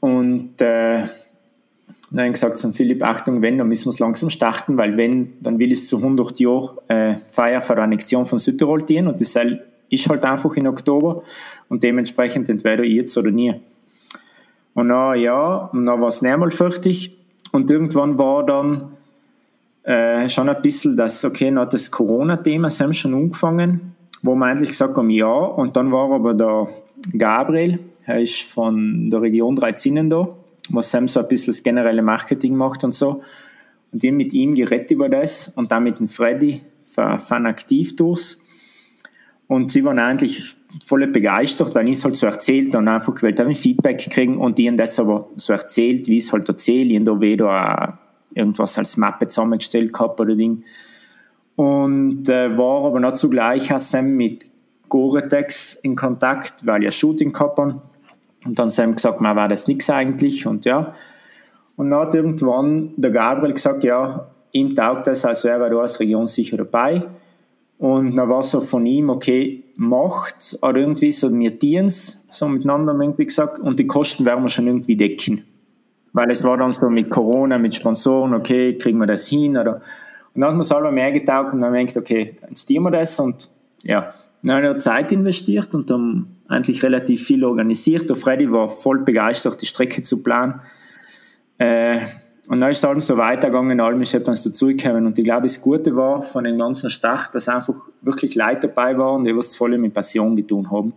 und äh, dann gesagt zum Philipp, Achtung, wenn, dann müssen wir es langsam starten, weil wenn, dann will ich es zu 100 Jahren äh, Feier für Annexion von Südtirol dienen und das ist halt einfach in Oktober und dementsprechend entweder jetzt oder nie. Und dann, ja, und dann war es nicht einmal fertig und irgendwann war dann äh, schon ein bisschen das, okay, dann hat das Corona-Thema schon angefangen, wo wir eigentlich gesagt haben, ja, und dann war aber der Gabriel, er ist von der Region Dreizinnen da, was Sam so ein bisschen das generelle Marketing macht und so. Und ich mit ihm geredet über das und dann mit dem Freddy von, Aktiv durchs. Und sie waren eigentlich voll begeistert, weil ich es halt so erzählt und einfach gewählt habe, Feedback kriegen und die haben das aber so erzählt, wie ich es halt erzähle. Ich habe weder irgendwas als Mappe zusammengestellt gehabt oder Ding. Und äh, war aber noch zugleich Sam mit Goretex in Kontakt, weil ich ein Shooting gehabt habe. Und dann Sam gesagt, man war das nichts eigentlich und ja. Und dann hat irgendwann der Gabriel gesagt, ja, ihm taugt das, also er war da als Region sicher dabei. Und dann war so von ihm, okay, macht's, oder irgendwie so, wir dien's, so miteinander irgendwie gesagt, und die Kosten werden wir schon irgendwie decken. Weil es war dann so mit Corona, mit Sponsoren, okay, kriegen wir das hin, oder, und dann hat man selber mehr getaugt und dann denkt, okay, jetzt tun wir das, und ja, dann haben wir Zeit investiert und dann eigentlich relativ viel organisiert. Der Freddy war voll begeistert, die Strecke zu planen. Äh, und dann ist es allem so weitergegangen, allem ist etwas dazugekommen. Und ich glaube, das Gute war von dem ganzen Start, dass einfach wirklich Leute dabei waren, die was voll mit Passion getan haben.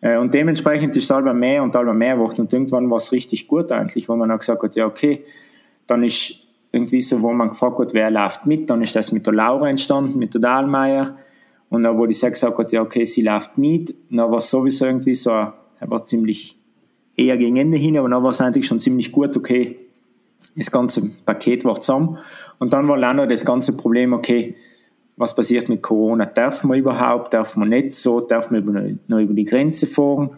Äh, und dementsprechend ist es allem mehr und allem mehr geworden. Und irgendwann war es richtig gut eigentlich, wo man auch gesagt hat, ja, okay, dann ist irgendwie so, wo man gefragt hat, wer läuft mit, dann ist das mit der Laura entstanden, mit der Dahlmeier. Und dann, wo die gesagt hat, ja, okay, sie läuft mit, dann war es sowieso irgendwie so, er war ziemlich eher gegen Ende hin, aber dann war es eigentlich schon ziemlich gut, okay, das ganze Paket war zusammen. Und dann war auch noch das ganze Problem, okay, was passiert mit Corona? Darf man überhaupt, darf man nicht so, darf man über, noch über die Grenze fahren?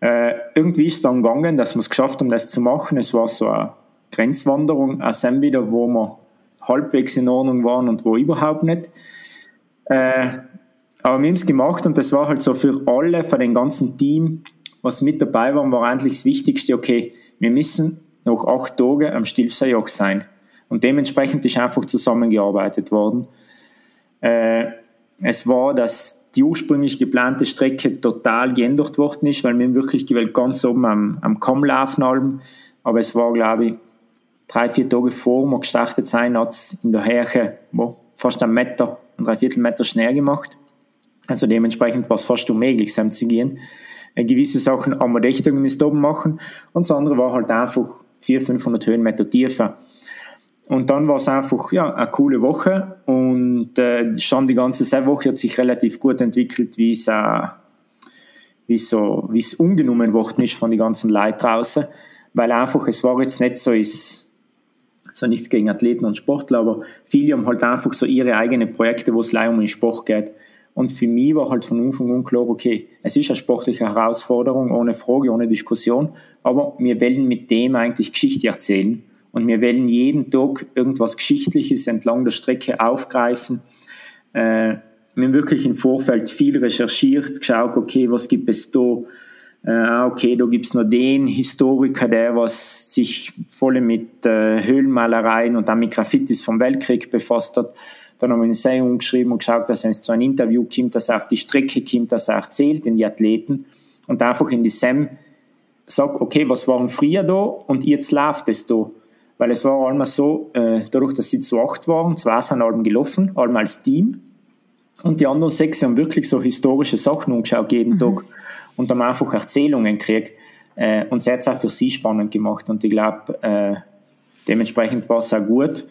Äh, irgendwie ist es dann gegangen, dass wir es geschafft haben, das zu machen. Es war so eine Grenzwanderung, auch dann wieder, wo wir halbwegs in Ordnung waren und wo überhaupt nicht. Äh, aber wir haben es gemacht und das war halt so für alle, für den ganzen Team, was mit dabei war, war eigentlich das Wichtigste, okay, wir müssen noch acht Tage am Stilfserjoch sein. Und dementsprechend ist einfach zusammengearbeitet worden. Äh, es war, dass die ursprünglich geplante Strecke total geändert worden ist, weil wir wirklich gewählt ganz oben am, am Kamm laufen. Aber es war, glaube ich, drei, vier Tage vor wir gestartet sein, hat es in der Härche fast einen Meter, einen Dreiviertel Meter Schnee gemacht. Also dementsprechend war es fast unmöglich, sam zu gehen. Äh, gewisse Sachen wir echt irgendwie oben machen und das andere war halt einfach 400, 500 Höhenmeter tiefer. Und dann war es einfach ja, eine coole Woche und äh, schon die ganze Woche hat sich relativ gut entwickelt, wie es, äh, so, wie es umgenommen worden ist von den ganzen Leuten draußen, weil einfach es war jetzt nicht so ist, so nichts gegen Athleten und Sportler, aber viele haben halt einfach so ihre eigenen Projekte, wo es leider um den Sport geht. Und für mich war halt von Anfang an klar, okay, es ist eine sportliche Herausforderung, ohne Frage, ohne Diskussion, aber wir wollen mit dem eigentlich Geschichte erzählen. Und wir wollen jeden Tag irgendwas Geschichtliches entlang der Strecke aufgreifen. Äh, wir haben wirklich im Vorfeld viel recherchiert, geschaut, okay, was gibt es da? Äh, okay, da gibt's noch den Historiker, der was sich voll mit äh, Höhlenmalereien und auch mit Graffitis vom Weltkrieg befasst hat. Dann haben wir eine Serie umgeschrieben und geschaut, dass er zu einem Interview kommt, dass er auf die Strecke kommt, dass er erzählt in die Athleten und einfach in die SEM sagt, okay, was waren früher da und jetzt läuft es da. Weil es war einmal so, äh, dadurch, dass sie zu acht waren, zwei sind allem gelaufen, allem als Team. Und die anderen sechs haben wirklich so historische Sachen umgeschaut jeden mhm. Tag und haben einfach Erzählungen gekriegt. Äh, und sie hat es auch für sie spannend gemacht. Und ich glaube, äh, dementsprechend war es auch gut.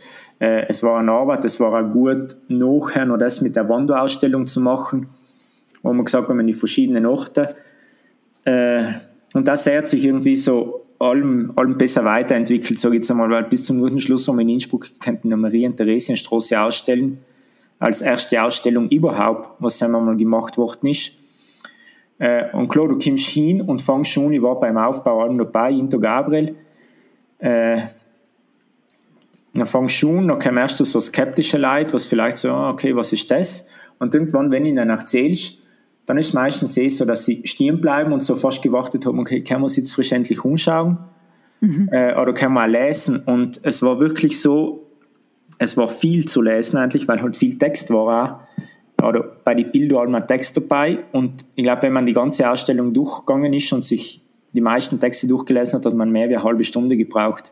Äh, es war eine Arbeit, es war auch gut, nachher noch das mit der Wanderausstellung zu machen, wo wir gesagt haben, in die verschiedenen Orte. Äh, und das hat sich irgendwie so allem, allem besser weiterentwickelt, sage ich jetzt einmal, weil bis zum guten Schluss haben wir in Innsbruck könnten eine Maria- und Theresienstraße ausstellen, als erste Ausstellung überhaupt, was einmal gemacht worden ist. Äh, und klar, du kommst hin und fangst schon, ich war beim Aufbau allem dabei, Into Gabriel, äh, dann fangst du schon, dann kommen erst so skeptische Leute, was vielleicht so, ah, okay, was ist das? Und irgendwann, wenn du ihnen erzählst, dann ist es meistens eh so, dass sie stehen bleiben und so fast gewartet haben, okay, können wir uns jetzt frisch endlich umschauen? Mhm. Äh, oder können wir auch lesen? Und es war wirklich so, es war viel zu lesen eigentlich, weil halt viel Text war auch. Oder bei den Bildern mal Text dabei. Und ich glaube, wenn man die ganze Ausstellung durchgegangen ist und sich die meisten Texte durchgelesen hat, hat man mehr wie eine halbe Stunde gebraucht.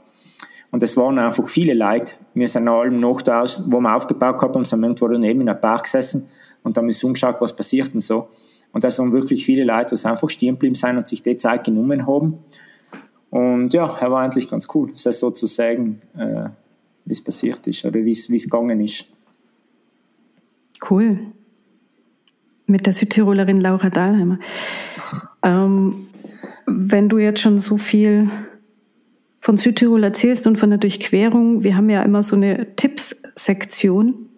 Und es waren einfach viele Leute. Wir sind allem noch da, wo wir aufgebaut haben, sind irgendwo daneben in einem Park gesessen und haben uns umgeschaut, was passiert denn so. Und da sind wirklich viele Leute, die einfach stehen geblieben sind und sich die Zeit genommen haben. Und ja, er war eigentlich ganz cool, das so zu sagen, äh, wie es passiert ist oder wie es gegangen ist. Cool. Mit der Südtirolerin Laura Dahlheimer. Ähm, wenn du jetzt schon so viel von Südtirol erzählst und von der Durchquerung, wir haben ja immer so eine Tipps-Sektion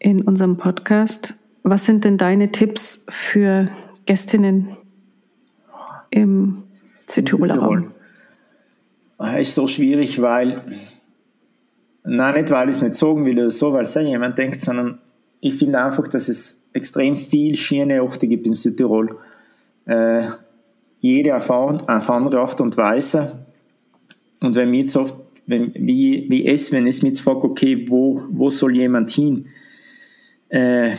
in unserem Podcast. Was sind denn deine Tipps für Gästinnen im Südtiroler Raum? Ah, ist so schwierig, weil, nein, nicht weil ich es nicht sagen will oder so, weil es jemand denkt, sondern ich finde einfach, dass es extrem viel schöne Orte gibt in Südtirol. Äh, jede auf, auf andere Art und Weise. Und wenn mir jetzt oft, wenn, wie, wie es, wenn es mich jetzt fragt, okay, wo, wo soll jemand hin? Äh,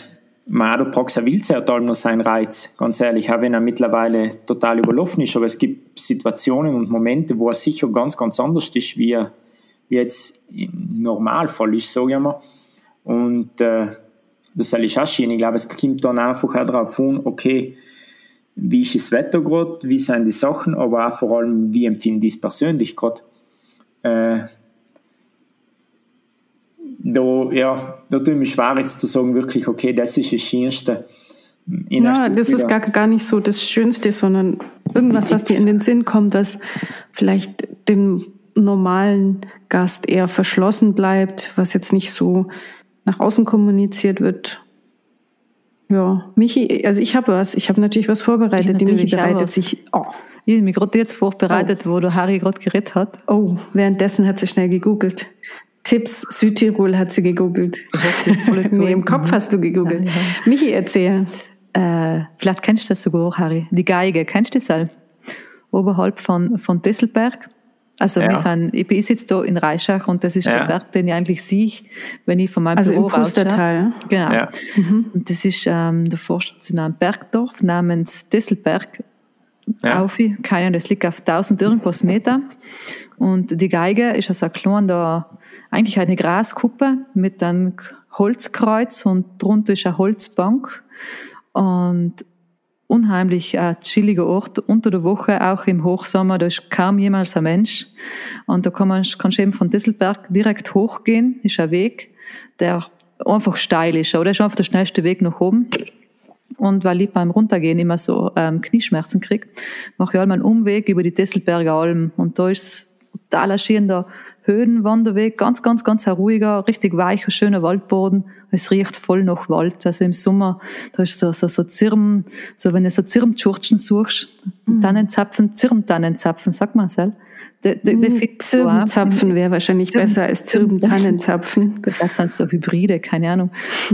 Mado Proxa Wilze hat allem noch seinen Reiz, ganz ehrlich, auch wenn er mittlerweile total überlaufen ist, aber es gibt Situationen und Momente, wo er sicher ganz, ganz anders ist, wie er wie jetzt im Normalfall ist, sage ich mal. Und äh, das ich auch schön. Ich glaube, es kommt dann einfach auch darauf an, okay, wie ist das Wetter gerade, wie sind die Sachen, aber auch vor allem, wie empfinde ich es persönlich gerade. Äh, da, ja, da tue ich mich schwer jetzt zu sagen, wirklich, okay, das ist das Schönste. Ja, das ist gar, gar nicht so das Schönste, sondern irgendwas, was dir in den Sinn kommt, das vielleicht dem normalen Gast eher verschlossen bleibt, was jetzt nicht so nach außen kommuniziert wird. Ja, Michi, also ich habe was. Ich habe natürlich was vorbereitet. Die Michi bereitet sich. Oh. Ich habe mich gerade jetzt vorbereitet, oh. wo der Harry gerade geredet hat. Oh, währenddessen hat sie schnell gegoogelt. Tipps Südtirol hat sie gegoogelt. [laughs] nee, im Kopf hast du gegoogelt. Ja, ja. Michi, erzähl. Äh, vielleicht kennst du das sogar, Harry. Die Geige, kennst du das auch? Oberhalb von, von Disselberg. Also ja. wir sind, ich bin jetzt da in Reischach und das ist ja. der Berg, den ich eigentlich sehe, wenn ich von meinem also Büro im Pustertal. Genau. Ja. Mhm. Und das ist ähm, der Vorstadt zu einem Bergdorf namens Disselberg. Ja. Auf, keine das liegt auf 1000 irgendwas Meter. Und die Geige ist also ein kleiner, eigentlich eine Graskuppe mit einem Holzkreuz und drunter ist eine Holzbank. Und unheimlich äh, chilliger Ort unter der Woche, auch im Hochsommer, da ist kaum jemals ein Mensch. Und da kann man, kannst eben von Disselberg direkt hochgehen, ist ein Weg, der einfach steil ist, oder? ist einfach der schnellste Weg nach oben. Und weil ich beim Runtergehen immer so ähm, Knieschmerzen kriege, mache ich einmal einen Umweg über die Disselberger Alm. Und da ist total erscheinender Höhenwanderweg, ganz, ganz, ganz ein ruhiger, richtig weicher, schöner Waldboden. Es riecht voll nach Wald. Also im Sommer, da ist so, so, so Zirm, so wenn du so Zirmtschurchen suchst, mhm. Tannenzapfen, Zirmtannenzapfen, sagt man es, der, der, der hm, Zirbenzapfen wäre wahrscheinlich Zirben, besser als Zirbentannenzapfen. [laughs] Das sind so Hybride, keine Ahnung.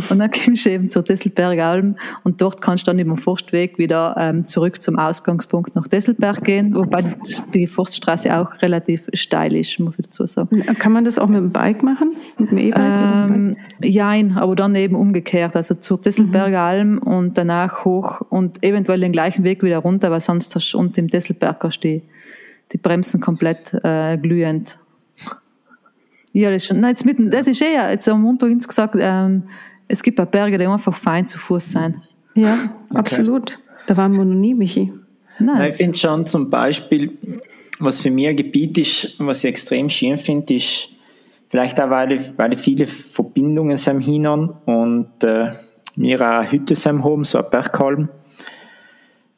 Und dann kommst du eben zur Desselberger Alm und dort kannst du dann über den Forstweg wieder ähm, zurück zum Ausgangspunkt nach Desselberg gehen, wobei die, die Forststraße auch relativ steil ist, muss ich dazu sagen. Kann man das auch mit dem Bike machen? Mit dem E-Bike? Ähm, Jein, aber dann eben umgekehrt, also zur Desselberger mhm. Alm und danach hoch und eventuell den gleichen Weg wieder runter, weil sonst hast du unter dem Desselberger die die Bremsen komplett äh, glühend. Ja, das ist schon, nein, jetzt mitten, das ist eher, jetzt am Montag gesagt, ähm, es gibt ein Berge, die einfach fein zu Fuß sind. Ja, okay. absolut. Da waren wir noch nie, Michi. Nein. nein ich finde schon zum Beispiel, was für mich ein Gebiet ist, was ich extrem schön finde, ist vielleicht auch, weil ich, weil ich viele Verbindungen sind hinan und äh, wir auch eine Hütte haben, so ein Berghalm.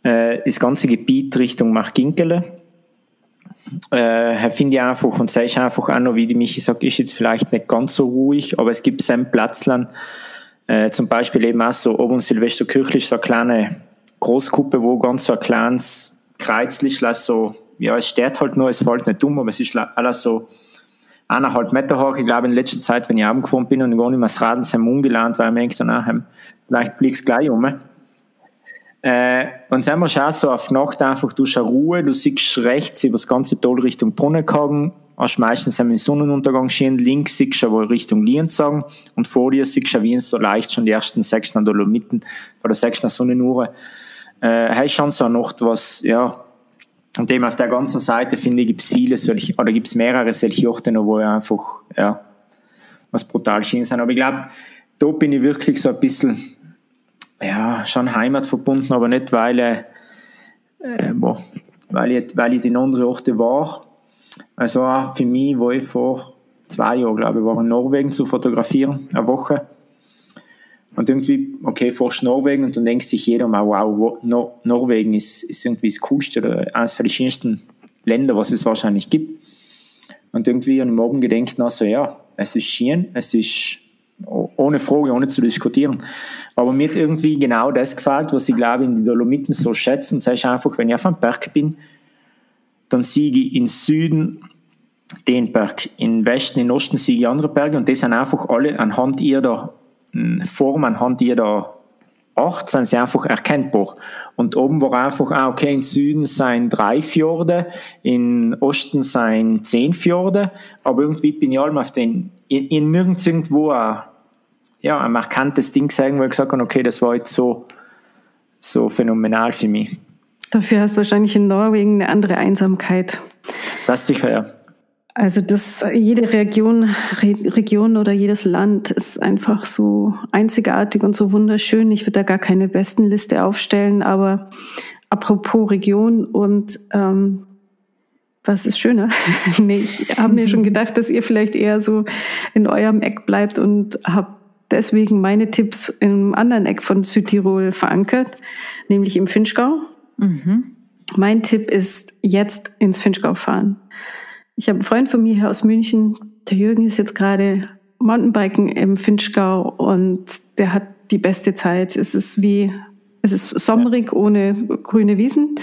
Äh, das ganze Gebiet Richtung Markinkele äh, finde ich einfach und sei ich einfach auch noch, wie die Michi sagt, ist jetzt vielleicht nicht ganz so ruhig, aber es gibt sein Platzland, äh, zum Beispiel eben auch so oben Silvesterkirchli ist so eine kleine Großkuppe, wo ganz so ein kleines Kreuz ist, so, ja, es steht halt nur, es fällt nicht um, aber es ist alles so eineinhalb Meter hoch. Ich glaube, in letzter Zeit, wenn ich abgefahren bin und gar nicht mehr das Raden umgelernt, weil ich mir denke, ah, vielleicht fliegst du gleich um. Äh, und sind wir schon so auf Nacht einfach, du hast eine Ruhe, du siehst rechts über das ganze Tal Richtung Brunnenkagen, hast meistens einen Sonnenuntergang schön, links siehst du aber Richtung Lienzagen und vor dir siehst du wie so leicht schon die ersten sechsten Dolomiten oder sechsten Sonnenuhren. Äh, heißt schon so eine Nacht, was, ja, und dem auf der ganzen Seite, finde ich, gibt's viele solche, oder gibt's mehrere solche Orte wo einfach, ja, was brutal schön sind. Aber ich glaube, da bin ich wirklich so ein bisschen, ja, schon heimatverbunden, aber nicht, weil, äh, boah, weil, ich, weil ich in anderen Orten war. Also auch für mich, wo ich vor zwei Jahren, glaube ich, war in Norwegen zu fotografieren, eine Woche. Und irgendwie, okay, fährst Norwegen und dann denkst sich jeder mal, wow, Nor Norwegen ist, ist irgendwie das coolste oder eines der schönsten Länder, was es wahrscheinlich gibt. Und irgendwie am Morgen gedenkt, also ja, es ist schön, es ist ohne Frage, ohne zu diskutieren. Aber mir hat irgendwie genau das gefällt, was ich glaube in den Dolomiten so schätzen. Das heißt einfach, wenn ich auf einem Berg bin, dann sehe ich im Süden den Berg, im Westen, im Osten sehe ich andere Berge und das sind einfach alle anhand ihrer hm, Form, anhand ihrer Art sind sie einfach erkennbar. Und oben war einfach, ah, okay, im Süden seien drei Fjorde, im Osten seien zehn Fjorde, aber irgendwie bin ich allem auf den, in, in nirgends irgendwo ein, ja, ein markantes Ding sagen, wo ich gesagt habe, okay, das war jetzt so, so phänomenal für mich. Dafür hast du wahrscheinlich in Norwegen eine andere Einsamkeit. Das sicher, ja. Also das, jede Region, Re Region oder jedes Land ist einfach so einzigartig und so wunderschön. Ich würde da gar keine Bestenliste aufstellen, aber apropos Region und ähm, was ist schöner? [laughs] nee, ich habe mir schon gedacht, dass ihr vielleicht eher so in eurem Eck bleibt und habt deswegen meine Tipps im anderen Eck von Südtirol verankert, nämlich im Finchgau. Mhm. Mein Tipp ist jetzt ins Finchgau fahren. Ich habe einen Freund von mir hier aus München, der Jürgen ist jetzt gerade Mountainbiken im Finchgau und der hat die beste Zeit. Es ist wie, es ist sommerig ohne grüne Wiesen.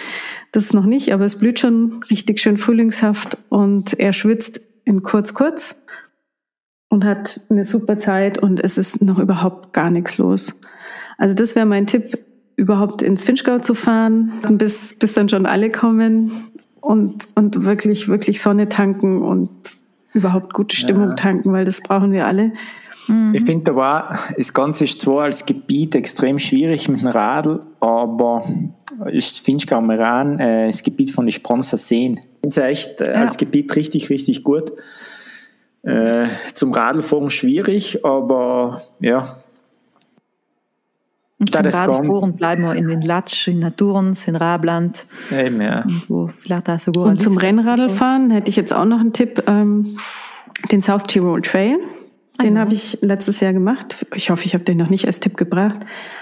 Das ist noch nicht, aber es blüht schon richtig schön frühlingshaft und er schwitzt in kurz kurz und hat eine super Zeit und es ist noch überhaupt gar nichts los. Also das wäre mein Tipp, überhaupt ins Finchgau zu fahren, bis, bis dann schon alle kommen und, und wirklich, wirklich Sonne tanken und überhaupt gute Stimmung ja. tanken, weil das brauchen wir alle. Mhm. Ich finde aber das Ganze ist zwar als Gebiet extrem schwierig mit dem Radl, aber ist Finchgau Meran äh, das Gebiet von den Spronzer Seen. Das ist echt äh, ja. als Gebiet richtig, richtig gut. Äh, zum Radlfahren schwierig, aber ja, und zum Radfahren bleiben wir in den Latsch, in Naturens, in Rabland. Eben, ja. Wo vielleicht auch sogar und zum Rennradlfahren hätte ich jetzt auch noch einen Tipp, ähm, den South Tyrol Trail. Den ah, habe ich letztes Jahr gemacht. Ich hoffe, ich habe den noch nicht als Tipp gebracht.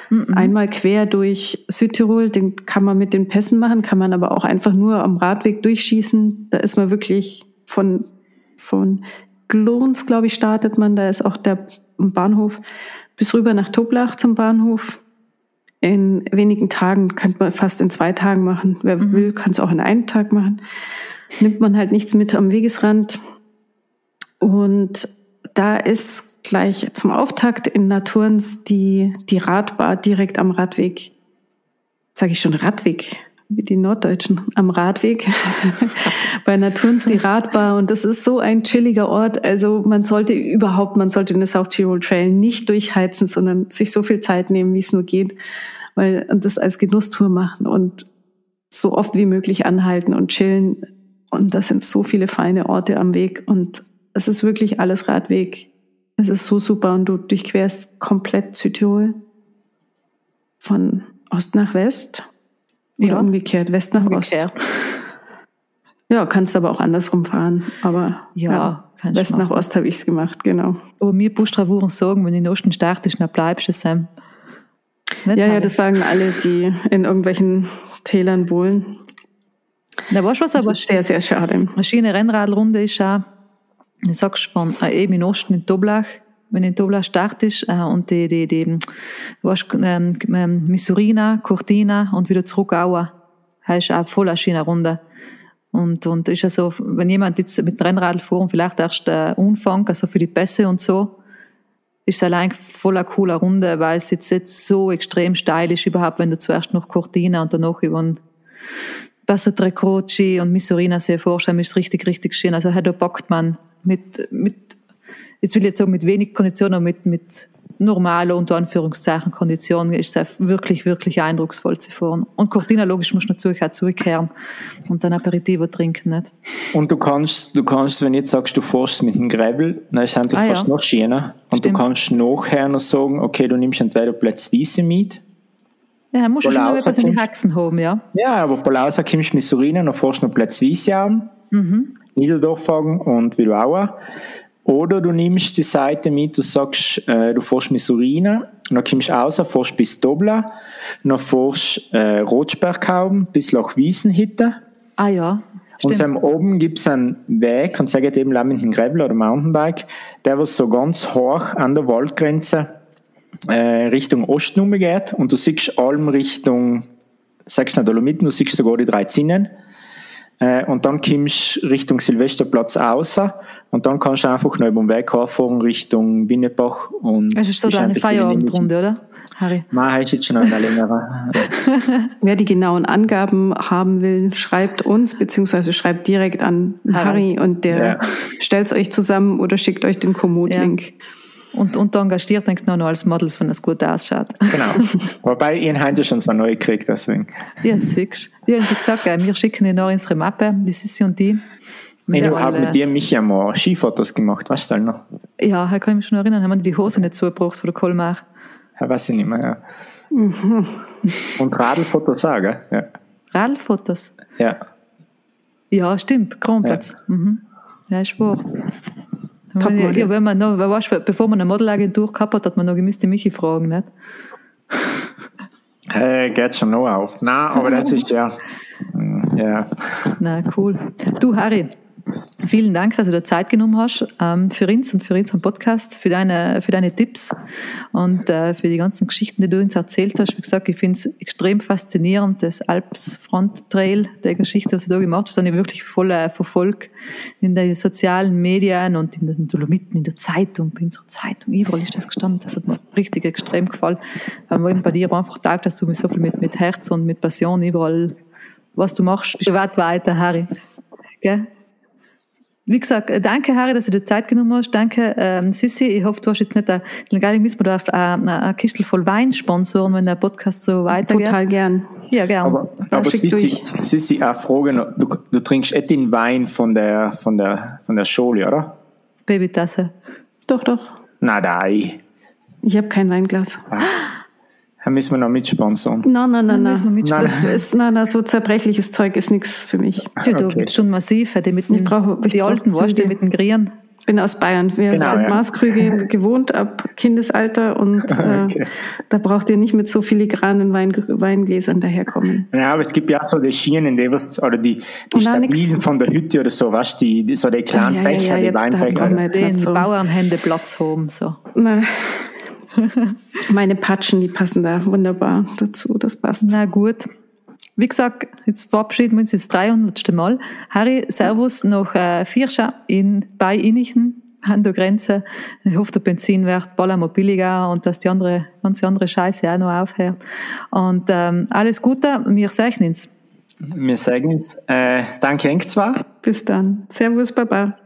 Mhm. Einmal quer durch Südtirol, den kann man mit den Pässen machen, kann man aber auch einfach nur am Radweg durchschießen. Da ist man wirklich von, von Glons, glaube ich, startet man. Da ist auch der Bahnhof bis rüber nach Toblach zum Bahnhof in wenigen Tagen, könnte man fast in zwei Tagen machen. Wer mhm. will, kann es auch in einem Tag machen. Nimmt man halt nichts mit am Wegesrand. Und da ist gleich zum Auftakt in Naturns die, die Radbar direkt am Radweg. Sage ich schon Radweg, wie die Norddeutschen, am Radweg. [laughs] Bei Naturns die Radbar und das ist so ein chilliger Ort. Also man sollte überhaupt, man sollte eine South Tyrol Trail nicht durchheizen, sondern sich so viel Zeit nehmen, wie es nur geht weil und das als Genusstour machen und so oft wie möglich anhalten und chillen. Und das sind so viele feine Orte am Weg und es ist wirklich alles Radweg. Es ist so super und du durchquerst komplett Südtirol von Ost nach West oder ja. umgekehrt, West nach umgekehrt. Ost. [laughs] Ja, kannst aber auch andersrum fahren, aber ja, ja West nach Ost habe ich es gemacht, genau. Aber mir Bustravuren sagen, wenn du in Osten startest, dann bleibst du Sam. Nicht ja, ja, das sagen alle, die in irgendwelchen Tälern wohnen. Da weißt du was, aber sehr, sehr schade. Eine schöne Rennradrunde ist auch, du sagst von äh, eben in Osten in Toblach, wenn in Toblach startest äh, und die, die, die weißt, ähm, ähm, Missourina, Cortina und wieder zurück Aua, hast auch voll eine schöne Runde. Und, und ist also, wenn jemand jetzt mit Rennradl fahren, vielleicht erst äh, Umfang, also für die Pässe und so, ist es allein voller cooler Runde, weil es jetzt, jetzt so extrem steil ist, überhaupt, wenn du zuerst noch Cortina und danach über den Passo Tre Croci und Missourina sehr vorstellen, ist richtig, richtig schön. Also, da bockt man mit, mit, jetzt will ich jetzt sagen, mit wenig Konditionen, aber mit, mit normale, unter Anführungszeichen, Konditionen ist es wirklich, wirklich eindrucksvoll zu fahren. Und Cortina, logisch, musst du natürlich auch zurückkehren und dann Aperitivo trinken, nicht? Und du kannst, du kannst, wenn du jetzt sagst, du fährst mit dem Gravel, dann ist es eigentlich ah, fast ja. noch schöner. Und Stimmt. du kannst nachher noch sagen, okay, du nimmst entweder Platz Wiese mit, ja, musst du schon etwas in die Haxen haben, ja. Ja, aber Polausa kommst du mit Surina, dann fährst du noch Platz Wiese an, mhm. Niederdorfagen und Villaua. Oder du nimmst die Seite mit, du sagst, äh, du fährst Missourina, dann kommst du raus, fährst bis Dobla, dann fährst äh, Rotsperrkauben bis nach Wiesenhitte. Ah ja. Stimmt. Und dann oben gibt es einen Weg, und sage eben dem Gravel oder Mountainbike, der was so ganz hoch an der Waldgrenze äh, Richtung Osten geht und du siehst allem Richtung, sagst du Dolomiten, du siehst sogar die drei Zinnen. Äh, und dann kommst du Richtung Silvesterplatz raus und dann kannst du einfach noch über den Weg fahren Richtung Winnebach. Und es ist so eine Feierabendrunde, oder? Harry. Nein, ist jetzt schon eine längere. [laughs] Wer die genauen Angaben haben will, schreibt uns, beziehungsweise schreibt direkt an Harry, Harry und der ja. stellt es euch zusammen oder schickt euch den Komoot-Link. Ja. Und, und engagiert denkt noch als Models, wenn es gut ausschaut. [laughs] Genau. Wobei, ihr habt ja schon so neu gekriegt, deswegen. Ja, siehst du. Ja, wie gesagt, wir schicken ihnen noch unsere Mappe, die Sissi und die. Ich habe mit dir mich ja mal Skifotos gemacht, weißt du noch? Ja, da kann ich mich schon erinnern, haben wir die Hose nicht zugebracht von der Kolmar. Ja, weiß ich nicht mehr, ja. Mhm. [laughs] Und Radlfotos auch, gell? Ja. Radlfotos? Ja. Ja, stimmt, Kronplatz. Ja, mhm. ja ist wahr. Ja, wenn man noch, weißt, bevor man eine Modelagentur gehabt hat, hat man noch gemisst die Michi fragen, nicht? Hey, geht schon noch auf. Nein, aber das ist ja. [laughs] Ja. Na, cool. Du, Harry, Vielen Dank, dass du dir Zeit genommen hast ähm, für uns und für unseren Podcast, für deine, für deine Tipps und äh, für die ganzen Geschichten, die du uns erzählt hast. Wie gesagt, ich finde es extrem faszinierend, das Alps Front Trail, der Geschichte, was du da gemacht hast, habe ich wirklich voll verfolgt in den sozialen Medien und in den Dolomiten, in der Zeitung, bei unserer Zeitung, überall ist das gestanden. Das hat mir richtig extrem gefallen, man eben bei dir einfach taugt, dass du mich so viel mit, mit Herz und mit Passion überall, was du machst, weit weiter, Harry. Gell? Wie gesagt, äh, danke Harry, dass du dir Zeit genommen hast. Danke ähm, Sissi. Ich hoffe, du hast jetzt nicht, eine, müssen wir da auf eine, eine Kistel voll Wein sponsoren, wenn der Podcast so weitergeht. Total gern. Ja, gern. Aber, aber Sissi, Sissi, eine Frage Du, du trinkst eh den Wein von der, von der, von der Schule, oder? Babytasse. Doch, doch. Na, nein. Ich habe kein Weinglas. Ah. Da müssen wir noch mitsponsern. Nein, nein, nein, nein. Das ist, nein, nein, so zerbrechliches Zeug ist nichts für mich. Ja, du okay. bist schon massiv, die mit den, ich brauche, die alten Wurst, mit den Grieren. Ich bin aus Bayern. Wir genau, sind ja. Maßkrüge [laughs] gewohnt ab Kindesalter und [laughs] äh, okay. äh, da braucht ihr nicht mit so filigranen Wein, Weingläsern daherkommen. Ja, aber es gibt ja auch so die Schienen, die was, oder die, die Stabilen von der Hütte oder so, was die, die so die kleinen ja, ja, Becher, die Weinbecher. Den so. Bauernhände Platz haben, so. Nein. Meine Patschen, die passen da wunderbar dazu, das passt. Na gut. Wie gesagt, jetzt verabschieden wir uns das 300. Mal. Harry, Servus nach äh, Vierscha in, bei Innichen an der Grenze. Ich hoffe, der Benzin wird bald einmal billiger und dass die andere, ganze andere Scheiße auch noch aufhört. Und ähm, alles Gute, wir sehen uns. Wir sehen uns. Äh, danke, Eng zwar. Bis dann. Servus, Baba.